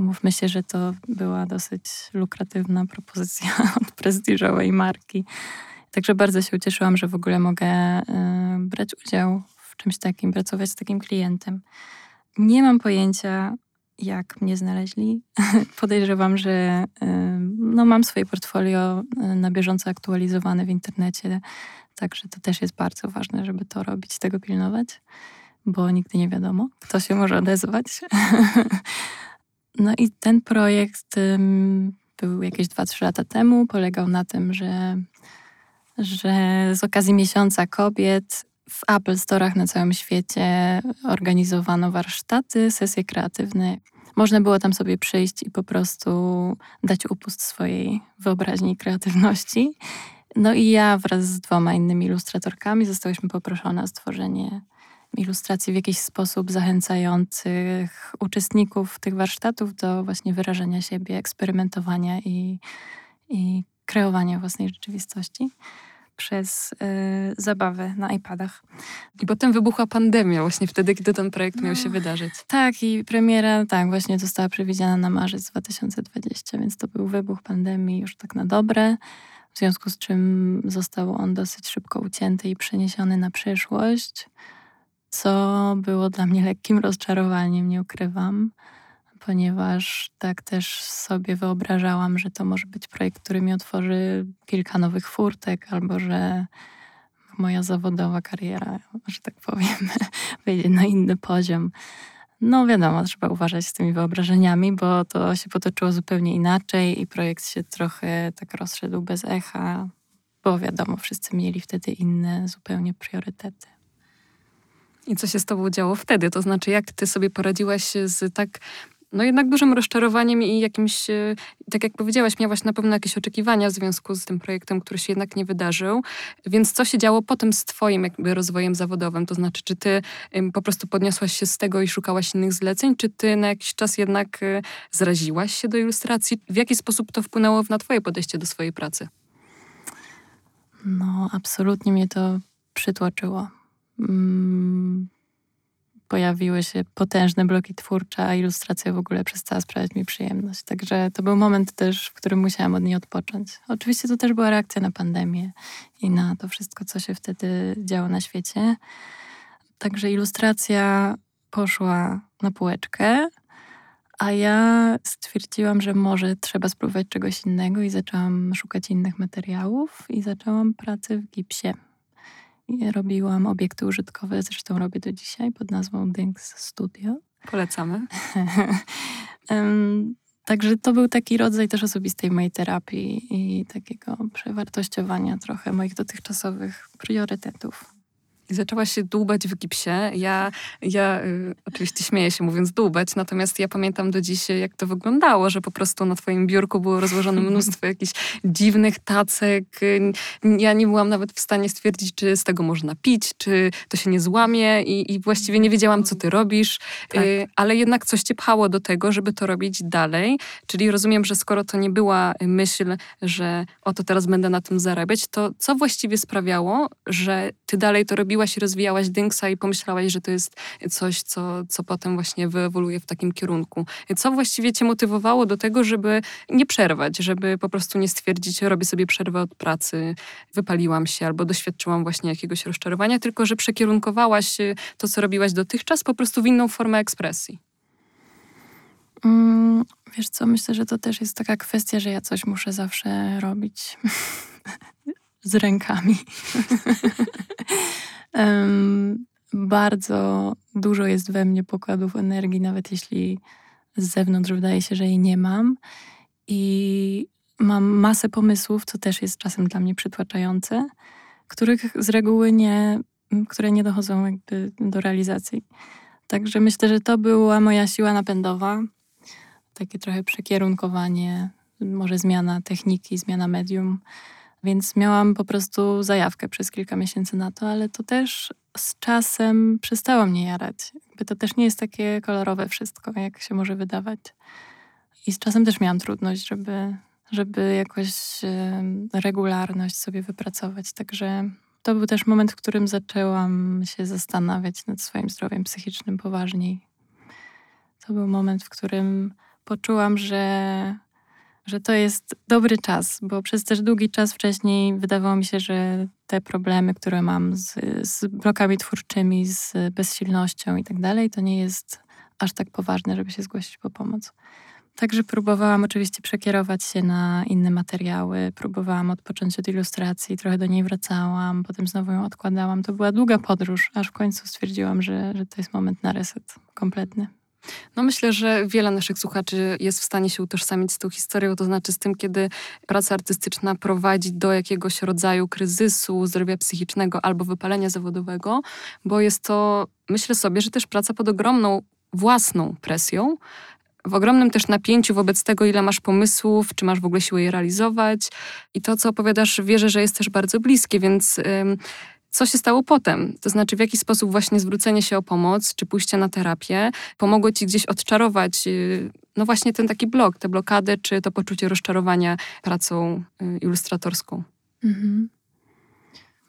umówmy się, że to była dosyć lukratywna propozycja (laughs) od prestiżowej marki. Także bardzo się ucieszyłam, że w ogóle mogę y, brać udział w czymś takim, pracować z takim klientem. Nie mam pojęcia, jak mnie znaleźli. (laughs) Podejrzewam, że no, mam swoje portfolio na bieżąco aktualizowane w internecie, także to też jest bardzo ważne, żeby to robić, tego pilnować, bo nigdy nie wiadomo, kto się może odezwać. (laughs) no i ten projekt był jakieś 2-3 lata temu. Polegał na tym, że, że z okazji Miesiąca Kobiet w Apple Store'ach na całym świecie organizowano warsztaty, sesje kreatywne. Można było tam sobie przyjść i po prostu dać upust swojej wyobraźni i kreatywności. No i ja wraz z dwoma innymi ilustratorkami zostałyśmy poproszone o stworzenie ilustracji w jakiś sposób zachęcających uczestników tych warsztatów do właśnie wyrażenia siebie, eksperymentowania i, i kreowania własnej rzeczywistości przez y, zabawę na iPadach. I potem wybuchła pandemia, właśnie wtedy, kiedy ten projekt no, miał się no. wydarzyć. Tak, i premiera, tak, właśnie została przewidziana na marzec 2020, więc to był wybuch pandemii już tak na dobre, w związku z czym został on dosyć szybko ucięty i przeniesiony na przyszłość, co było dla mnie lekkim rozczarowaniem, nie ukrywam ponieważ tak też sobie wyobrażałam, że to może być projekt, który mi otworzy kilka nowych furtek, albo że moja zawodowa kariera, że tak powiem, (laughs) wejdzie na inny poziom. No wiadomo, trzeba uważać z tymi wyobrażeniami, bo to się potoczyło zupełnie inaczej i projekt się trochę tak rozszedł bez echa, bo wiadomo, wszyscy mieli wtedy inne zupełnie priorytety. I co się z tobą działo wtedy? To znaczy, jak ty sobie poradziłaś z tak no jednak dużym rozczarowaniem i jakimś, e, tak jak powiedziałaś, miałaś na pewno jakieś oczekiwania w związku z tym projektem, który się jednak nie wydarzył. Więc co się działo potem z twoim jakby rozwojem zawodowym? To znaczy, czy ty po prostu podniosłaś się z tego i szukałaś innych zleceń, czy ty na jakiś czas jednak e, zraziłaś się do ilustracji? W jaki sposób to wpłynęło na twoje podejście do swojej pracy? No, absolutnie mnie to przytłoczyło. Mm pojawiły się potężne bloki twórcze, a ilustracja w ogóle przestała sprawiać mi przyjemność. Także to był moment też, w którym musiałam od niej odpocząć. Oczywiście to też była reakcja na pandemię i na to wszystko, co się wtedy działo na świecie. Także ilustracja poszła na półeczkę, a ja stwierdziłam, że może trzeba spróbować czegoś innego i zaczęłam szukać innych materiałów i zaczęłam pracę w gipsie. Robiłam obiekty użytkowe, zresztą robię do dzisiaj pod nazwą Dings Studio. Polecamy. (laughs) Także to był taki rodzaj też osobistej mojej terapii i takiego przewartościowania trochę moich dotychczasowych priorytetów. I zaczęłaś się dłubać w gipsie. Ja, ja y, oczywiście śmieję się mówiąc dłubać, natomiast ja pamiętam do dziś, jak to wyglądało, że po prostu na twoim biurku było rozłożone mnóstwo jakichś dziwnych tacek. Ja nie byłam nawet w stanie stwierdzić, czy z tego można pić, czy to się nie złamie i, i właściwie nie wiedziałam, co ty robisz, tak. y, ale jednak coś cię pchało do tego, żeby to robić dalej. Czyli rozumiem, że skoro to nie była myśl, że oto teraz będę na tym zarabiać, to co właściwie sprawiało, że ty dalej to robiłaś robiłaś i rozwijałaś Dynksa i pomyślałaś, że to jest coś, co, co potem właśnie wyewoluuje w takim kierunku. Co właściwie cię motywowało do tego, żeby nie przerwać, żeby po prostu nie stwierdzić, robię sobie przerwę od pracy, wypaliłam się albo doświadczyłam właśnie jakiegoś rozczarowania, tylko że przekierunkowałaś to, co robiłaś dotychczas, po prostu w inną formę ekspresji. Mm, wiesz co, myślę, że to też jest taka kwestia, że ja coś muszę zawsze robić (laughs) z rękami. (laughs) Um, bardzo dużo jest we mnie pokładów energii, nawet jeśli z zewnątrz wydaje się, że jej nie mam. I mam masę pomysłów, co też jest czasem dla mnie przytłaczające, których z reguły nie, które nie dochodzą jakby do realizacji. Także myślę, że to była moja siła napędowa. Takie trochę przekierunkowanie może zmiana techniki, zmiana medium. Więc miałam po prostu zajawkę przez kilka miesięcy na to, ale to też z czasem przestało mnie jarać. Jakby to też nie jest takie kolorowe wszystko, jak się może wydawać. I z czasem też miałam trudność, żeby, żeby jakoś regularność sobie wypracować. Także to był też moment, w którym zaczęłam się zastanawiać nad swoim zdrowiem psychicznym poważniej. To był moment, w którym poczułam, że, że to jest dobry czas, bo przez też długi czas wcześniej wydawało mi się, że te problemy, które mam z, z blokami twórczymi, z bezsilnością i tak dalej, to nie jest aż tak poważne, żeby się zgłosić po pomoc. Także próbowałam oczywiście przekierować się na inne materiały. Próbowałam odpocząć od ilustracji, trochę do niej wracałam, potem znowu ją odkładałam. To była długa podróż, aż w końcu stwierdziłam, że, że to jest moment na reset kompletny. No myślę, że wiele naszych słuchaczy jest w stanie się utożsamić z tą historią, to znaczy z tym, kiedy praca artystyczna prowadzi do jakiegoś rodzaju kryzysu zdrowia psychicznego albo wypalenia zawodowego, bo jest to, myślę sobie, że też praca pod ogromną własną presją, w ogromnym też napięciu wobec tego, ile masz pomysłów, czy masz w ogóle siłę je realizować. I to, co opowiadasz, wierzę, że jest też bardzo bliskie, więc co się stało potem? To znaczy, w jaki sposób właśnie zwrócenie się o pomoc, czy pójście na terapię pomogło ci gdzieś odczarować, yy, no właśnie ten taki blok, tę blokadę, czy to poczucie rozczarowania pracą yy, ilustratorską? Mhm.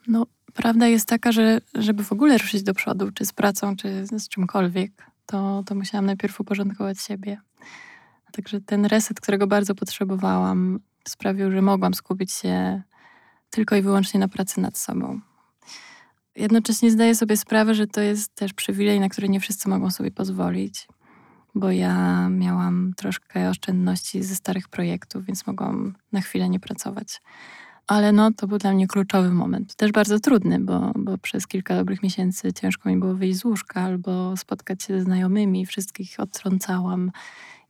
No, prawda jest taka, że żeby w ogóle ruszyć do przodu, czy z pracą, czy z czymkolwiek, to, to musiałam najpierw uporządkować siebie. Także ten reset, którego bardzo potrzebowałam, sprawił, że mogłam skupić się tylko i wyłącznie na pracy nad sobą. Jednocześnie zdaję sobie sprawę, że to jest też przywilej, na który nie wszyscy mogą sobie pozwolić, bo ja miałam troszkę oszczędności ze starych projektów, więc mogłam na chwilę nie pracować. Ale no, to był dla mnie kluczowy moment. Też bardzo trudny, bo, bo przez kilka dobrych miesięcy ciężko mi było wyjść z łóżka albo spotkać się ze znajomymi. Wszystkich odtrącałam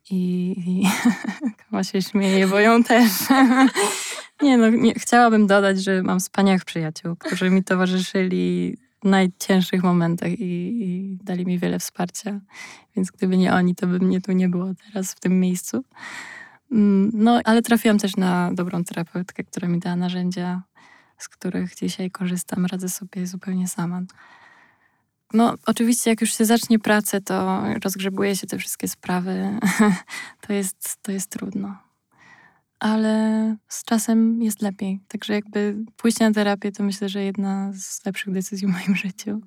i, i (laughs) Kama się śmieje, bo ją też. (laughs) nie no, nie, chciałabym dodać, że mam wspaniałych przyjaciół, którzy mi towarzyszyli w najcięższych momentach i, i dali mi wiele wsparcia. Więc gdyby nie oni, to by mnie tu nie było teraz w tym miejscu. Mm, no, ale trafiłam też na dobrą terapeutkę, która mi dała narzędzia, z których dzisiaj korzystam, radzę sobie zupełnie sama. No, oczywiście, jak już się zacznie pracę, to rozgrzebuje się te wszystkie sprawy. (laughs) to, jest, to jest trudno. Ale z czasem jest lepiej. Także jakby pójście na terapię to myślę, że jedna z lepszych decyzji w moim (laughs) życiu.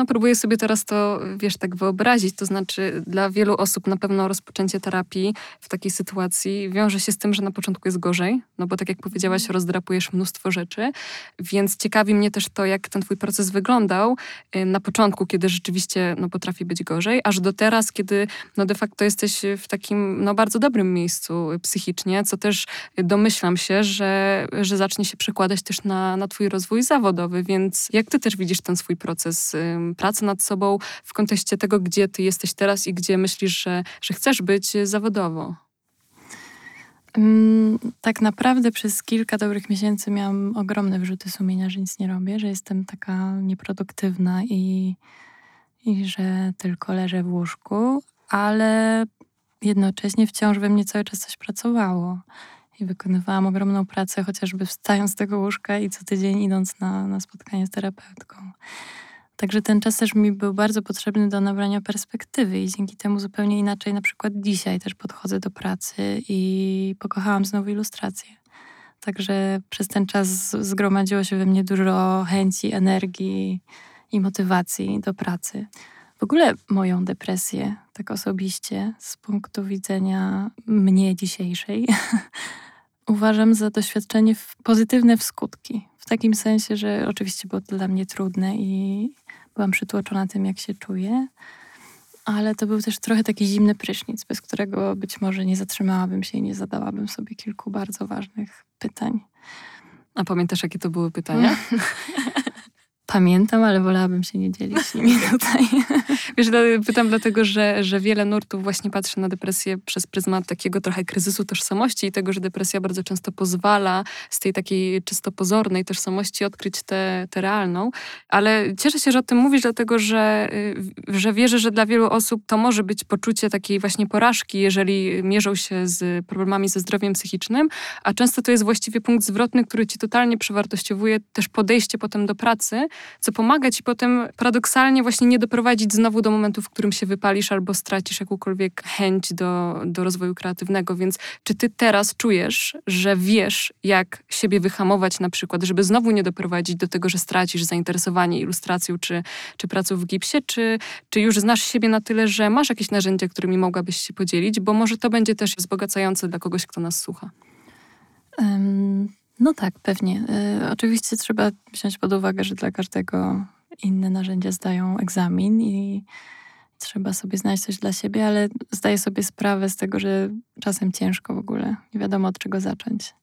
No próbuję sobie teraz to, wiesz, tak wyobrazić. To znaczy dla wielu osób na pewno rozpoczęcie terapii w takiej sytuacji wiąże się z tym, że na początku jest gorzej, no bo tak jak powiedziałaś, mhm. rozdrapujesz mnóstwo rzeczy, więc ciekawi mnie też to, jak ten twój proces wyglądał y, na początku, kiedy rzeczywiście no, potrafi być gorzej, aż do teraz, kiedy no de facto jesteś w takim no, bardzo dobrym miejscu psychicznie, co też domyślam się, że, że zacznie się przekładać też na, na twój rozwój zawodowy, więc jak ty też widzisz ten swój proces pracę nad sobą w kontekście tego, gdzie ty jesteś teraz i gdzie myślisz, że, że chcesz być zawodowo? Mm, tak naprawdę przez kilka dobrych miesięcy miałam ogromne wyrzuty sumienia, że nic nie robię, że jestem taka nieproduktywna i, i że tylko leżę w łóżku, ale jednocześnie wciąż we mnie cały czas coś pracowało. I wykonywałam ogromną pracę, chociażby wstając z tego łóżka i co tydzień idąc na, na spotkanie z terapeutką. Także ten czas też mi był bardzo potrzebny do nabrania perspektywy i dzięki temu zupełnie inaczej na przykład dzisiaj też podchodzę do pracy i pokochałam znowu ilustrację. Także przez ten czas zgromadziło się we mnie dużo chęci, energii i motywacji do pracy. W ogóle moją depresję, tak osobiście, z punktu widzenia mnie dzisiejszej, (laughs) uważam za doświadczenie pozytywne w skutki. W takim sensie, że oczywiście było to dla mnie trudne i byłam przytłoczona tym, jak się czuję. Ale to był też trochę taki zimny prysznic, bez którego być może nie zatrzymałabym się i nie zadałabym sobie kilku bardzo ważnych pytań. A pamiętasz, jakie to były pytania? (laughs) Pamiętam, ale wolałabym się nie dzielić nimi (laughs) tutaj. Wiesz, pytam dlatego, że, że wiele nurtów właśnie patrzy na depresję przez pryzmat takiego trochę kryzysu tożsamości i tego, że depresja bardzo często pozwala z tej takiej czysto pozornej tożsamości odkryć tę realną. Ale cieszę się, że o tym mówisz, dlatego, że, y, że wierzę, że dla wielu osób to może być poczucie takiej właśnie porażki, jeżeli mierzą się z problemami ze zdrowiem psychicznym, a często to jest właściwie punkt zwrotny, który ci totalnie przewartościowuje też podejście potem do pracy, co pomaga ci potem paradoksalnie właśnie nie doprowadzić znowu do momentu, w którym się wypalisz albo stracisz jakąkolwiek chęć do, do rozwoju kreatywnego. Więc czy ty teraz czujesz, że wiesz, jak siebie wyhamować na przykład, żeby znowu nie doprowadzić do tego, że stracisz zainteresowanie ilustracją czy, czy pracą w gipsie, czy, czy już znasz siebie na tyle, że masz jakieś narzędzia, którymi mogłabyś się podzielić, bo może to będzie też wzbogacające dla kogoś, kto nas słucha. No tak, pewnie. Y, oczywiście trzeba wziąć pod uwagę, że dla każdego inne narzędzia zdają egzamin i trzeba sobie znaleźć coś dla siebie, ale zdaję sobie sprawę z tego, że czasem ciężko w ogóle. Nie wiadomo od czego zacząć.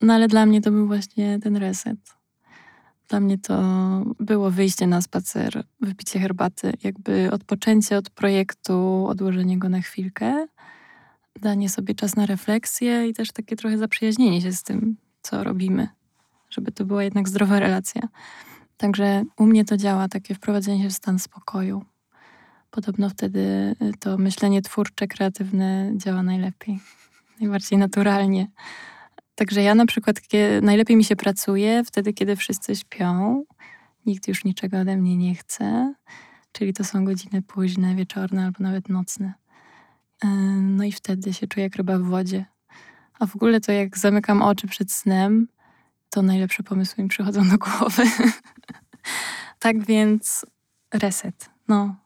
No ale dla mnie to był właśnie ten reset. Dla mnie to było wyjście na spacer, wypicie herbaty, jakby odpoczęcie od projektu, odłożenie go na chwilkę, danie sobie czas na refleksję i też takie trochę zaprzyjaźnienie się z tym, co robimy, żeby to była jednak zdrowa relacja. Także u mnie to działa, takie wprowadzenie się w stan spokoju. Podobno wtedy y, to myślenie twórcze, kreatywne działa najlepiej, najbardziej naturalnie. Także ja na przykład najlepiej mi się pracuje wtedy, kiedy wszyscy śpią, nikt już niczego ode mnie nie chce, czyli to są godziny późne, wieczorne albo nawet nocne. Y, no i wtedy się czuję jak ryba w wodzie. A w ogóle to jak zamykam oczy przed snem, to najlepsze pomysły mi przychodzą do głowy. (laughs) tak więc reset. No.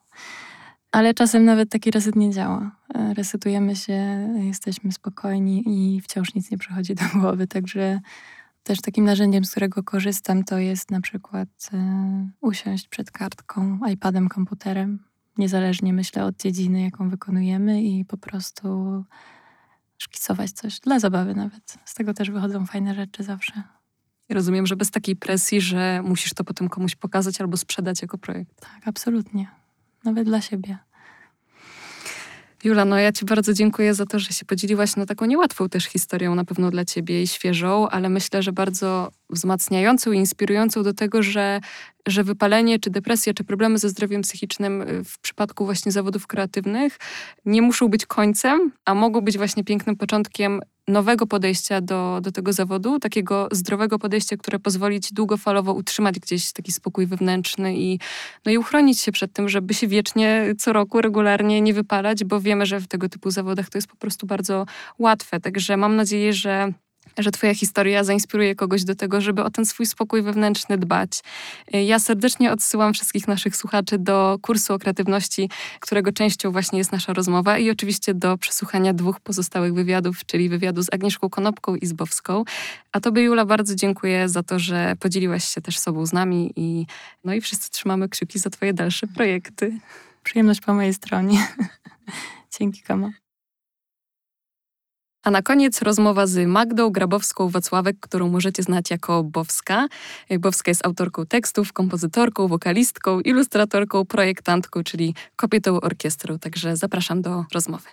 Ale czasem nawet taki reset nie działa. E, resetujemy się, jesteśmy spokojni i wciąż nic nie przychodzi do głowy. Także też takim narzędziem, z którego korzystam, to jest na przykład e, usiąść przed kartką, iPadem, komputerem. Niezależnie myślę od dziedziny, jaką wykonujemy i po prostu szkicować coś dla zabawy nawet. Z tego też wychodzą fajne rzeczy zawsze. rozumiem, że bez takiej presji, że musisz to potem komuś pokazać albo sprzedać jako projekt. Tak, absolutnie. Nawet dla siebie. Jula, no ja Ci bardzo dziękuję za to, że się podzieliłaś na taką niełatwą też historią, na pewno dla Ciebie i świeżą, ale myślę, że bardzo wzmacniającą i inspirującą do tego, że, że wypalenie, czy depresja, czy problemy ze zdrowiem psychicznym y, w przypadku właśnie zawodów kreatywnych nie muszą być końcem, a mogą być właśnie pięknym początkiem nowego podejścia do, do tego zawodu, takiego zdrowego podejścia, które pozwoli ci długofalowo utrzymać gdzieś taki spokój wewnętrzny i, no i uchronić się przed tym, żeby się wiecznie co roku regularnie nie wypalać, bo wiemy, że w tego typu zawodach to jest po prostu bardzo łatwe. Także mam nadzieję, że że Twoja historia zainspiruje kogoś do tego, żeby o ten swój spokój wewnętrzny dbać. Ja serdecznie odsyłam wszystkich naszych słuchaczy do kursu o kreatywności, którego częścią właśnie jest nasza rozmowa i oczywiście do przesłuchania dwóch pozostałych wywiadów, czyli wywiadu z Agnieszką Konopką i z Bowską. A Tobie, Jula, bardzo dziękuję za to, że podzieliłaś się też sobą z nami i, no i wszyscy trzymamy kciuki za Twoje dalsze projekty. Przyjemność po mojej stronie. (laughs) Dzięki, Kama. A na koniec rozmowa z Magdą Grabowską-Wacławek, którą możecie znać jako Bowska. Bowska jest autorką tekstów, kompozytorką, wokalistką, ilustratorką, projektantką, czyli kobietą orkiestrą. Także zapraszam do rozmowy.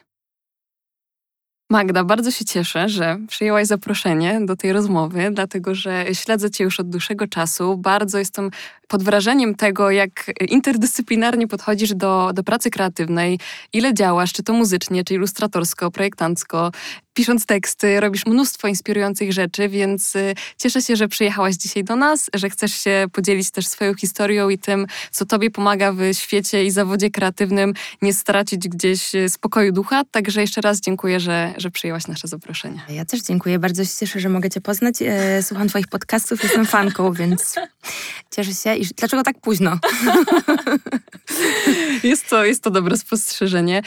Magda, bardzo się cieszę, że przyjęłaś zaproszenie do tej rozmowy, dlatego że śledzę Cię już od dłuższego czasu. Bardzo jestem pod wrażeniem tego, jak interdyscyplinarnie podchodzisz do, do pracy kreatywnej, ile działasz, czy to muzycznie, czy ilustratorsko, projektancko, pisząc teksty, robisz mnóstwo inspirujących rzeczy, więc y, cieszę się, że przyjechałaś dzisiaj do nas, że chcesz się podzielić też swoją historią i tym, co tobie pomaga w świecie i zawodzie kreatywnym nie stracić gdzieś y, spokoju ducha. Także jeszcze raz dziękuję, że, że przyjęłaś nasze zaproszenie. Ja też dziękuję, bardzo się cieszę, że mogę cię poznać. E, słucham twoich podcastów, jestem fanką, więc cieszę się. I dlaczego tak późno? (laughs) jest, to, jest to dobre spostrzeżenie.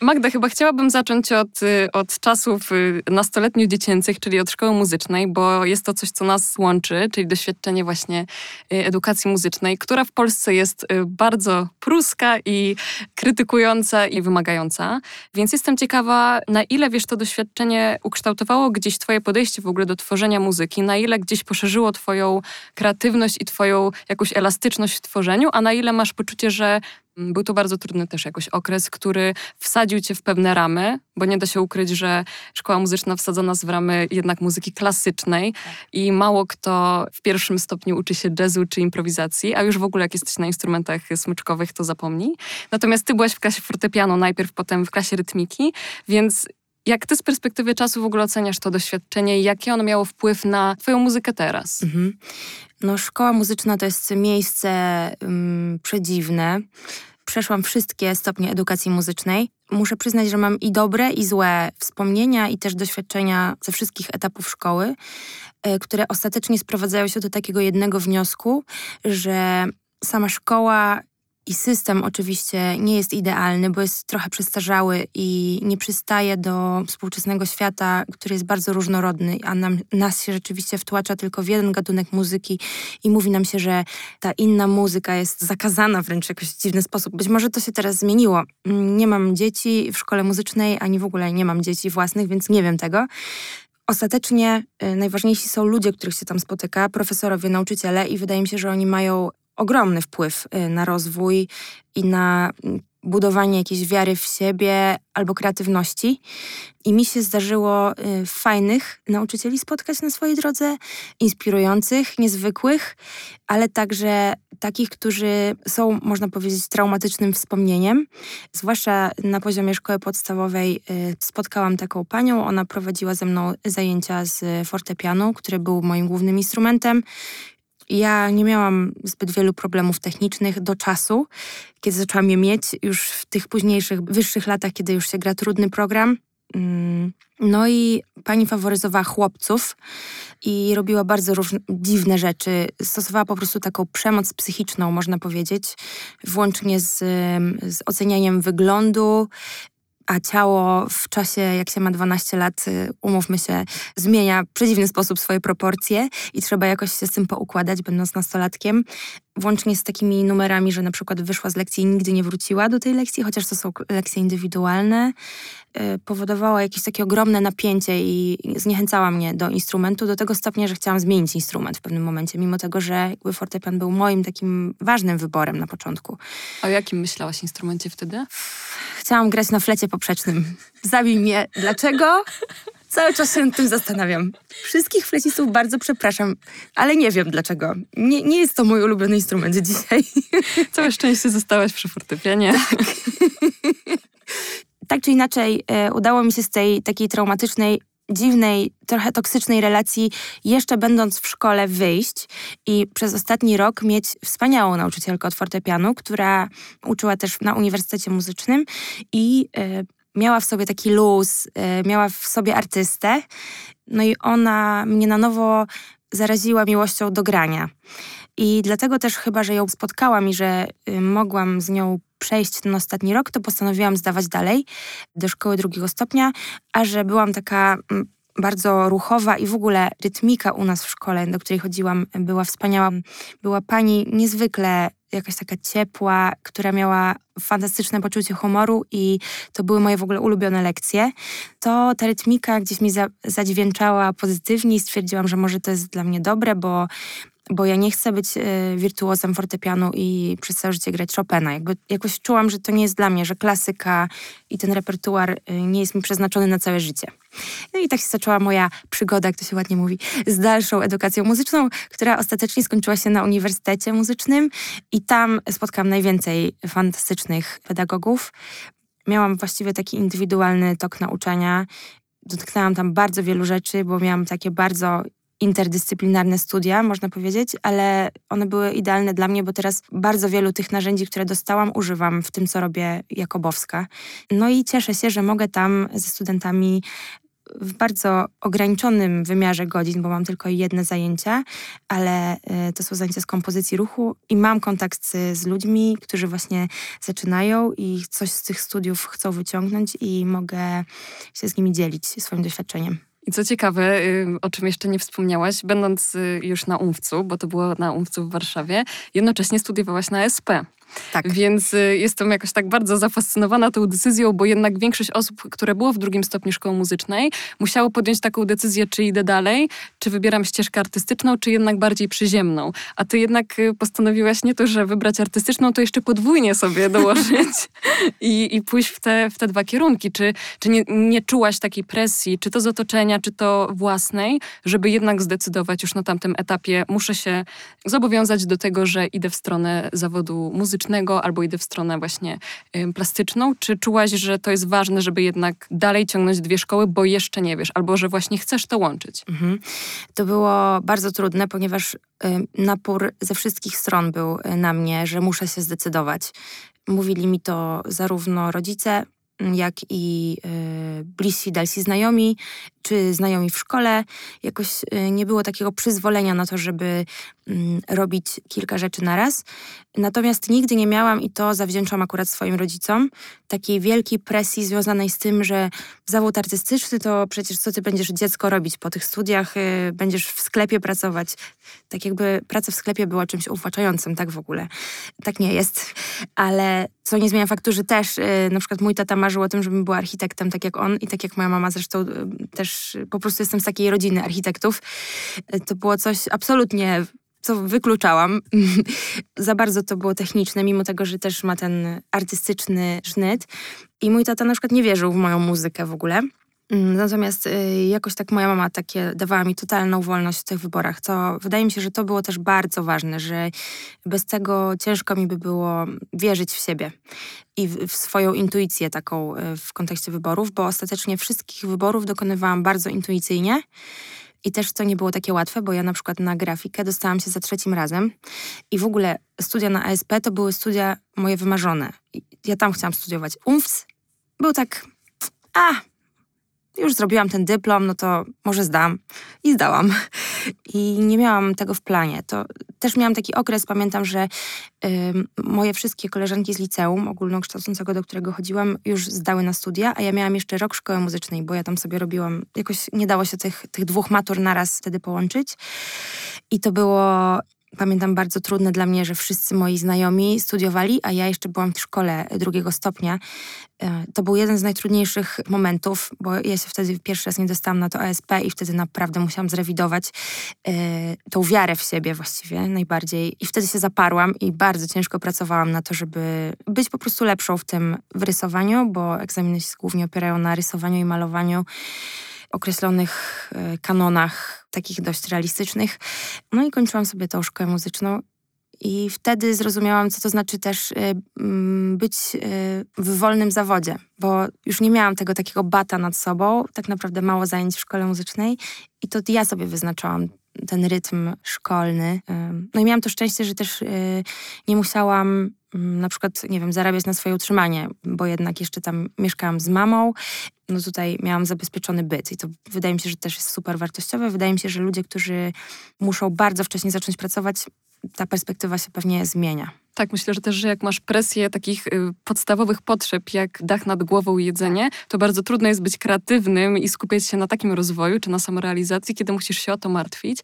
Magda, chyba chciałabym zacząć od, y, od czasu, czasów y, nastoletnio-dziecięcych, czyli od szkoły muzycznej, bo jest to coś, co nas łączy, czyli doświadczenie właśnie y, edukacji muzycznej, która w Polsce jest y, bardzo pruska i krytykująca i wymagająca. Więc jestem ciekawa, na ile wiesz, to doświadczenie ukształtowało gdzieś twoje podejście w ogóle do tworzenia muzyki, na ile gdzieś poszerzyło twoją kreatywność i twoją jakąś elastyczność w tworzeniu, a na ile masz poczucie, że Był to bardzo trudny też jakoś okres, który wsadził cię w pewne ramy, bo nie da się ukryć, że szkoła muzyczna wsadza nas w ramy jednak muzyki klasycznej i mało kto w pierwszym stopniu uczy się jazzu czy improwizacji, a już w ogóle jak jesteś na instrumentach smyczkowych, to zapomnij. Natomiast ty byłaś w klasie fortepianu najpierw, potem w klasie rytmiki, więc jak ty z perspektywy czasu w ogóle oceniasz to doświadczenie i jaki ono miało wpływ na twoją muzykę teraz? Mhm. No, szkoła muzyczna to jest miejsce um, przedziwne. Przeszłam wszystkie stopnie edukacji muzycznej. Muszę przyznać, że mam i dobre, i złe wspomnienia, i też doświadczenia ze wszystkich etapów szkoły, y, które ostatecznie sprowadzają się do takiego jednego wniosku, że sama szkoła i system oczywiście nie jest idealny, bo jest trochę przestarzały i nie przystaje do współczesnego świata, który jest bardzo różnorodny, a nam, nas się rzeczywiście wtłacza tylko w jeden gatunek muzyki i mówi nam się, że ta inna muzyka jest zakazana wręcz w jakiś dziwny sposób. Być może to się teraz zmieniło. Nie mam dzieci w szkole muzycznej, ani w ogóle nie mam dzieci własnych, więc nie wiem tego. Ostatecznie y, najważniejsi są ludzie, których się tam spotyka, profesorowie, nauczyciele i wydaje mi się, że oni mają ogromny wpływ y, na rozwój i na mm, budowanie jakiejś wiary w siebie albo kreatywności. I mi się zdarzyło y, fajnych nauczycieli spotkać na swojej drodze, inspirujących, niezwykłych, ale także takich, którzy są, można powiedzieć, traumatycznym wspomnieniem. Zwłaszcza na poziomie szkoły podstawowej y, spotkałam taką panią. Ona prowadziła ze mną zajęcia z fortepianu, który był moim głównym instrumentem. Ja nie miałam zbyt wielu problemów technicznych do czasu, kiedy zaczęłam je mieć już w tych późniejszych, wyższych latach, kiedy już się gra trudny program. Mm, no i pani faworyzowała chłopców i robiła bardzo dziwne rzeczy. Stosowała po prostu taką przemoc psychiczną, można powiedzieć, włącznie z, z ocenianiem wyglądu, a ciało w czasie, jak się ma 12 lat, y, umówmy się, zmienia w przedziwny sposób swoje proporcje i trzeba jakoś się z tym poukładać, będąc nastolatkiem włącznie z takimi numerami, że na przykład wyszła z lekcji i nigdy nie wróciła do tej lekcji, chociaż to są lekcje indywidualne, y, powodowała jakieś takie ogromne napięcie i zniechęcała mnie do instrumentu do tego stopnia, że chciałam zmienić instrument w pewnym momencie, mimo tego, że jakby fortepian był moim takim ważnym wyborem na początku. O jakim myślałaś instrumencie wtedy? Chciałam grać na flecie poprzecznym. Zabij mnie. Dlaczego? Cały czas się nad tym zastanawiam. Wszystkich flecistów bardzo przepraszam, ale nie wiem dlaczego. Nie, nie jest to mój ulubiony instrument dzisiaj. (laughs) Całe szczęście zostałaś przy fortepianie. Tak. (laughs) tak czy inaczej, e, udało mi się z tej takiej traumatycznej dziwnej, trochę toksycznej relacji, jeszcze będąc w szkole, wyjść i przez ostatni rok mieć wspaniałą nauczycielkę od fortepianu, która uczyła też na Uniwersytecie Muzycznym i y, miała w sobie taki luz, y, miała w sobie artystę. No i ona mnie na nowo zaraziła miłością do grania. I dlatego też chyba, że ją spotkałam i że y, mogłam z nią przejść ten ostatni rok, to postanowiłam zdawać dalej do szkoły drugiego stopnia, a że byłam taka mm, bardzo ruchowa i w ogóle rytmika u nas w szkole, do której chodziłam, była wspaniała. Była pani niezwykle jakaś taka ciepła, która miała fantastyczne poczucie humoru i to były moje w ogóle ulubione lekcje. To ta rytmika gdzieś mi za, zadźwięczała pozytywnie i stwierdziłam, że może to jest dla mnie dobre, bo bo ja nie chcę być y, wirtuozem fortepianu i przez całe życie grać Chopina. Jakby jakoś czułam, że to nie jest dla mnie, że klasyka i ten repertuar y, nie jest mi przeznaczony na całe życie. No i tak się zaczęła moja przygoda, jak to się ładnie mówi, z dalszą edukacją muzyczną, która ostatecznie skończyła się na Uniwersytecie Muzycznym i tam spotkałam najwięcej fantastycznych pedagogów. Miałam właściwie taki indywidualny tok nauczania. Dotknęłam tam bardzo wielu rzeczy, bo miałam takie bardzo interdyscyplinarne studia, można powiedzieć, ale one były idealne dla mnie, bo teraz bardzo wielu tych narzędzi, które dostałam, używam w tym, co robię jako Bowska. No i cieszę się, że mogę tam ze studentami w bardzo ograniczonym wymiarze godzin, bo mam tylko jedne zajęcia, ale y, to są zajęcia z kompozycji ruchu i mam kontakt z, ludźmi, którzy właśnie zaczynają i coś z tych studiów chcą wyciągnąć i mogę się z nimi dzielić swoim doświadczeniem. I co ciekawe, o czym jeszcze nie wspomniałaś, będąc y, już na UMFCU, bo to było na UMFCU w Warszawie, jednocześnie studiowałaś na SP. Tak. Więc y, jestem jakoś tak bardzo zafascynowana tą decyzją, bo jednak większość osób, które było w drugim stopniu szkoły muzycznej, musiało podjąć taką decyzję, czy idę dalej, czy wybieram ścieżkę artystyczną, czy jednak bardziej przyziemną. A ty jednak y, postanowiłaś nie to, że wybrać artystyczną, to jeszcze podwójnie sobie (laughs) dołożyć i, i pójść w te, w te dwa kierunki. Czy, czy nie, nie czułaś takiej presji, czy to z otoczenia, czy to własnej, żeby jednak zdecydować już na tamtym etapie, muszę się zobowiązać do tego, że idę w stronę zawodu muzycznego albo idę w stronę właśnie plastyczną? Czy czułaś, że to jest ważne, żeby jednak dalej ciągnąć dwie szkoły, bo jeszcze nie wiesz, albo że właśnie chcesz to łączyć? Mhm. To było bardzo trudne, ponieważ napór ze wszystkich stron był y, na mnie, że muszę się zdecydować. Mówili mi to zarówno rodzice, jak i y, bliżsi, dalsi znajomi, czy znajomi w szkole. Jakoś y, nie było takiego przyzwolenia na to, żeby y, robić kilka rzeczy na raz. Natomiast nigdy nie miałam, i to zawdzięczam akurat swoim rodzicom, takiej wielkiej presji związanej z tym, że zawód artystyczny to przecież co ty będziesz dziecko robić po tych studiach, y, będziesz w sklepie pracować. Tak jakby praca w sklepie była czymś uwłaczającym, tak w ogóle. Tak nie jest. Ale co nie zmienia faktu, że też y, na przykład mój tata marzył o tym, żebym była architektem, tak jak on i tak jak moja mama zresztą y, też po prostu jestem z takiej rodziny architektów. Y, to było coś absolutnie co wykluczałam. (laughs) Za bardzo to było techniczne, mimo tego, że też ma ten artystyczny sznyt. I mój tata na przykład nie wierzył w moją muzykę w ogóle. Mm, natomiast y, jakoś tak moja mama takie dawała mi totalną wolność w tych wyborach, co wydaje mi się, że to było też bardzo ważne, że bez tego ciężko mi by było wierzyć w siebie i w, swoją intuicję taką y, w kontekście wyborów, bo ostatecznie wszystkich wyborów dokonywałam bardzo intuicyjnie. I też to nie było takie łatwe, bo ja na przykład na grafikę dostałam się za trzecim razem i w ogóle studia na ASP to były studia moje wymarzone. Ja tam chciałam studiować. UMFS był tak, a, już zrobiłam ten dyplom, no to może zdam. I zdałam. I nie miałam tego w planie. To też miałam taki okres, pamiętam, że y, moje wszystkie koleżanki z liceum ogólnokształcącego, do którego chodziłam, już zdały na studia, a ja miałam jeszcze rok szkoły muzycznej, bo ja tam sobie robiłam, jakoś nie dało się tych, tych dwóch matur naraz wtedy połączyć. I to było pamiętam bardzo trudne dla mnie, że wszyscy moi znajomi studiowali, a ja jeszcze byłam w szkole drugiego stopnia. E, to był jeden z najtrudniejszych momentów, bo ja się wtedy pierwszy raz nie dostałam na to ASP i wtedy naprawdę musiałam zrewidować y, tą wiarę w siebie właściwie najbardziej. I wtedy się zaparłam i bardzo ciężko pracowałam na to, żeby być po prostu lepszą w tym w rysowaniu, bo egzaminy się głównie opierają na rysowaniu i malowaniu określonych e, kanonach, takich dość realistycznych. No i kończyłam sobie tą szkołę muzyczną. I wtedy zrozumiałam, co to znaczy też e, być e, w wolnym zawodzie, bo już nie miałam tego takiego bata nad sobą, tak naprawdę mało zajęć w szkole muzycznej i to ja sobie wyznaczałam ten rytm szkolny. No i miałam to szczęście, że też nie musiałam na przykład, nie wiem, zarabiać na swoje utrzymanie, bo jednak jeszcze tam mieszkałam z mamą, no tutaj miałam zabezpieczony byt i to wydaje mi się, że też jest super wartościowe. Wydaje mi się, że ludzie, którzy muszą bardzo wcześnie zacząć pracować, ta perspektywa się pewnie zmienia. Tak, myślę, że też, że jak masz presję takich y, podstawowych potrzeb, jak dach nad głową i jedzenie, to bardzo trudno jest być kreatywnym i skupiać się na takim rozwoju czy na samorealizacji, kiedy musisz się o to martwić.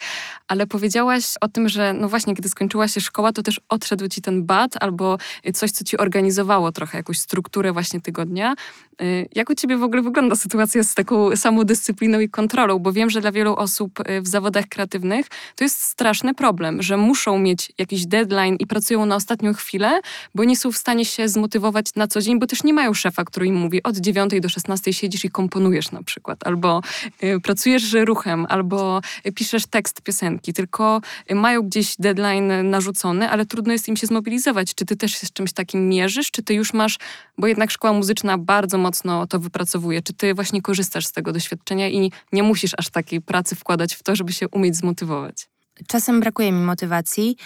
Ale powiedziałaś o tym, że no właśnie, kiedy skończyła się szkoła, to też odszedł ci ten bat albo coś, co ci organizowało trochę jakąś strukturę właśnie tygodnia. Y, jak u ciebie w ogóle wygląda sytuacja z taką samodyscypliną i kontrolą? Bo wiem, że dla wielu osób y, w zawodach kreatywnych to jest straszny problem, że muszą mieć jakiś deadline i pracują na ostatnią chwilę, bo nie są w stanie się zmotywować na co dzień, bo też nie mają szefa, który im mówi od 9 do 16 siedzisz i komponujesz na przykład, albo y, pracujesz ruchem, albo piszesz tekst piosenki, tylko mają gdzieś deadline narzucony, ale trudno jest im się zmobilizować. Czy ty też się z czymś takim mierzysz, czy ty już masz, bo jednak szkoła muzyczna bardzo mocno to wypracowuje. Czy ty właśnie korzystasz z tego doświadczenia i nie musisz aż takiej pracy wkładać w to, żeby się umieć zmotywować? Czasem brakuje mi motywacji,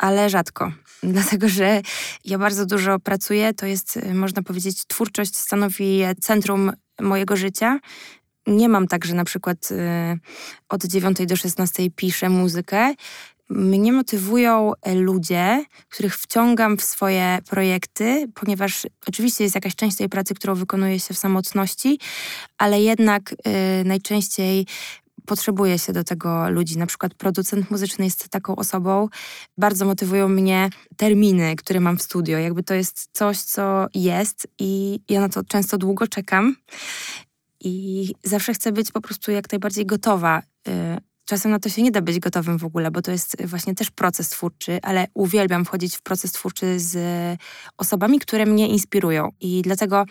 ale rzadko. (laughs) Dlatego, że ja bardzo dużo pracuję, to jest, y, można powiedzieć, twórczość stanowi centrum mojego życia. Nie mam tak, że na przykład y, od 9 do 16 piszę muzykę, mnie motywują e, ludzie, których wciągam w swoje projekty, ponieważ oczywiście jest jakaś część tej pracy, którą wykonuje się w samotności, ale jednak y, najczęściej potrzebuje się do tego ludzi. Na przykład producent muzyczny jest taką osobą. Bardzo motywują mnie terminy, które mam w studio. Jakby to jest coś, co jest i ja na to często długo czekam. I zawsze chcę być po prostu jak najbardziej gotowa. Y, czasem na to się nie da być gotowym w ogóle, bo to jest właśnie też proces twórczy, ale uwielbiam wchodzić w proces twórczy z osobami, które mnie inspirują. I dlatego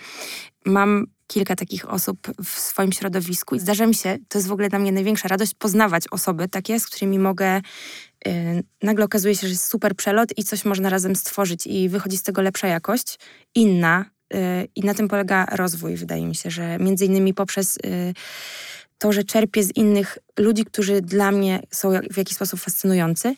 mam kilka takich osób w swoim środowisku i zdarza mi się, to jest w ogóle dla mnie największa radość, poznawać osoby takie, z którymi mogę yy, nagle okazuje się, że jest super przelot i coś można razem stworzyć i wychodzi z tego lepsza jakość, inna yy, i na tym polega rozwój, wydaje mi się, że między innymi poprzez yy, to, że czerpię z innych ludzi, którzy dla mnie są w jakiś sposób fascynujący,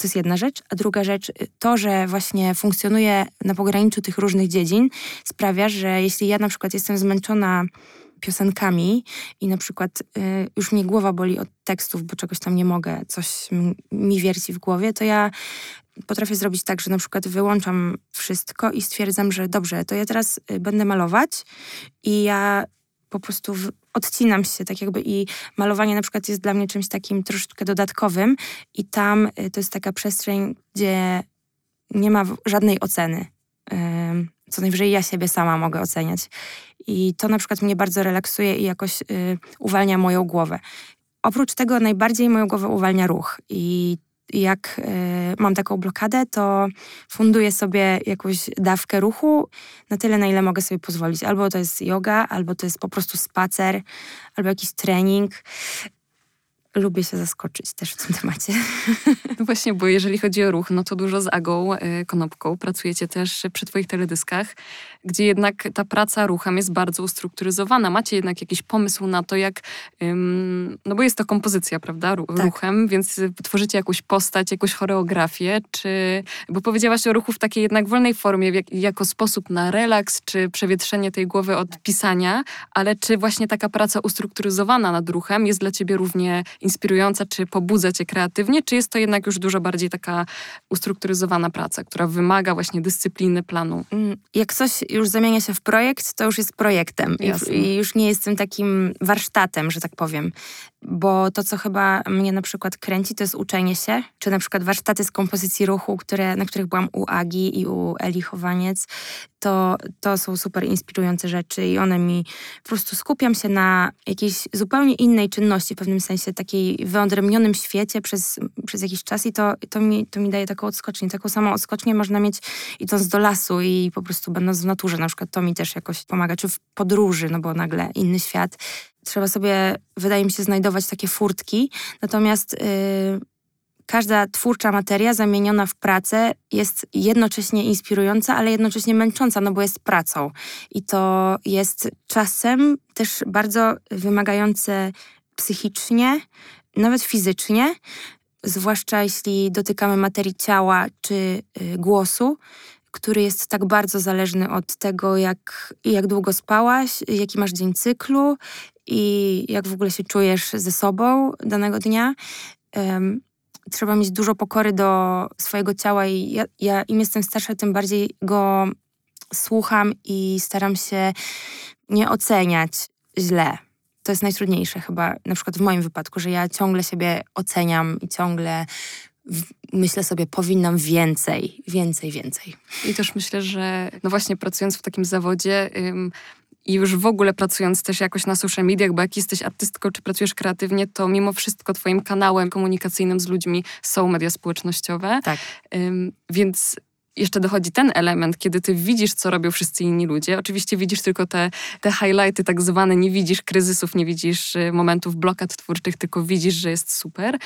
to jest jedna rzecz. A druga rzecz, y, to, że właśnie funkcjonuję na pograniczu tych różnych dziedzin, sprawia, że jeśli ja na przykład jestem zmęczona piosenkami i na przykład y, już mnie głowa boli od tekstów, bo czegoś tam nie mogę, coś mi wierci w głowie, to ja potrafię zrobić tak, że na przykład wyłączam wszystko i stwierdzam, że dobrze, to ja teraz y, będę malować i ja po prostu odcinam się tak jakby i malowanie na przykład jest dla mnie czymś takim troszeczkę dodatkowym i tam y, to jest taka przestrzeń, gdzie nie ma żadnej oceny. Co najwyżej ja siebie sama mogę oceniać. I to na przykład mnie bardzo relaksuje i jakoś y, uwalnia moją głowę. Oprócz tego najbardziej moją głowę uwalnia ruch i jak y, mam taką blokadę, to funduję sobie jakąś dawkę ruchu na tyle, na ile mogę sobie pozwolić. Albo to jest yoga, albo to jest po prostu spacer, albo jakiś trening lubię się zaskoczyć też w tym temacie. (laughs) No właśnie, bo jeżeli chodzi o ruch, no to dużo z Agą y, Konopką pracujecie też przy Twoich teledyskach, gdzie jednak ta praca ruchem jest bardzo ustrukturyzowana. Macie jednak jakiś pomysł na to, jak, no bo jest to kompozycja, prawda, tak. ruchem, więc tworzycie jakąś postać, jakąś choreografię, czy, bo powiedziałaś o ruchu w takiej jednak wolnej formie, jak, jako sposób na relaks, czy przewietrzenie tej głowy od pisania, ale czy właśnie taka praca ustrukturyzowana nad ruchem jest dla Ciebie równie inspirująca, czy pobudza cię kreatywnie, czy jest to jednak już dużo bardziej taka ustrukturyzowana praca, która wymaga właśnie dyscypliny, planu? Mm, jak coś już zamienia się w projekt, to już jest projektem. I, i już nie jestem takim warsztatem, że tak powiem bo to, co chyba mnie na przykład kręci, to jest uczenie się, czy na przykład warsztaty z kompozycji ruchu, które, na których byłam u Agi i u Eli Chowaniec, to, to są super inspirujące rzeczy i one mi, po prostu skupiam się na jakiejś zupełnie innej czynności, w pewnym sensie takiej wyodrębnionym świecie przez, przez jakiś czas i to, to, mi, to mi daje taką odskocznię. Taką samą odskocznię można mieć idąc do lasu i po prostu będąc w naturze, na przykład to mi też jakoś pomaga, czy w podróży, no bo nagle inny świat trzeba sobie, wydaje mi się, znajdować takie furtki. Natomiast yy, każda twórcza materia zamieniona w pracę jest jednocześnie inspirująca, ale jednocześnie męcząca, no bo jest pracą. I to jest czasem też bardzo wymagające psychicznie, nawet fizycznie, zwłaszcza jeśli dotykamy materii ciała czy y, głosu, który jest tak bardzo zależny od tego, jak, jak długo spałaś, jaki masz dzień cyklu i jak w ogóle się czujesz ze sobą danego dnia. Um, trzeba mieć dużo pokory do swojego ciała i ja, ja im jestem starsza, tym bardziej go słucham i staram się nie oceniać źle. To jest najtrudniejsze chyba, na przykład w moim wypadku, że ja ciągle siebie oceniam i ciągle myślę sobie, powinnam więcej, więcej, więcej. I też myślę, że no właśnie pracując w takim zawodzie, ym, i już w ogóle pracując też jakoś na social mediach, bo jak jesteś artystką czy pracujesz kreatywnie, to mimo wszystko twoim kanałem komunikacyjnym z ludźmi są media społecznościowe. Tak. Ym, więc jeszcze dochodzi ten element, kiedy ty widzisz, co robią wszyscy inni ludzie. Oczywiście widzisz tylko te, te highlighty tak zwane, nie widzisz kryzysów, nie widzisz y, momentów blokad twórczych, tylko widzisz, że jest super.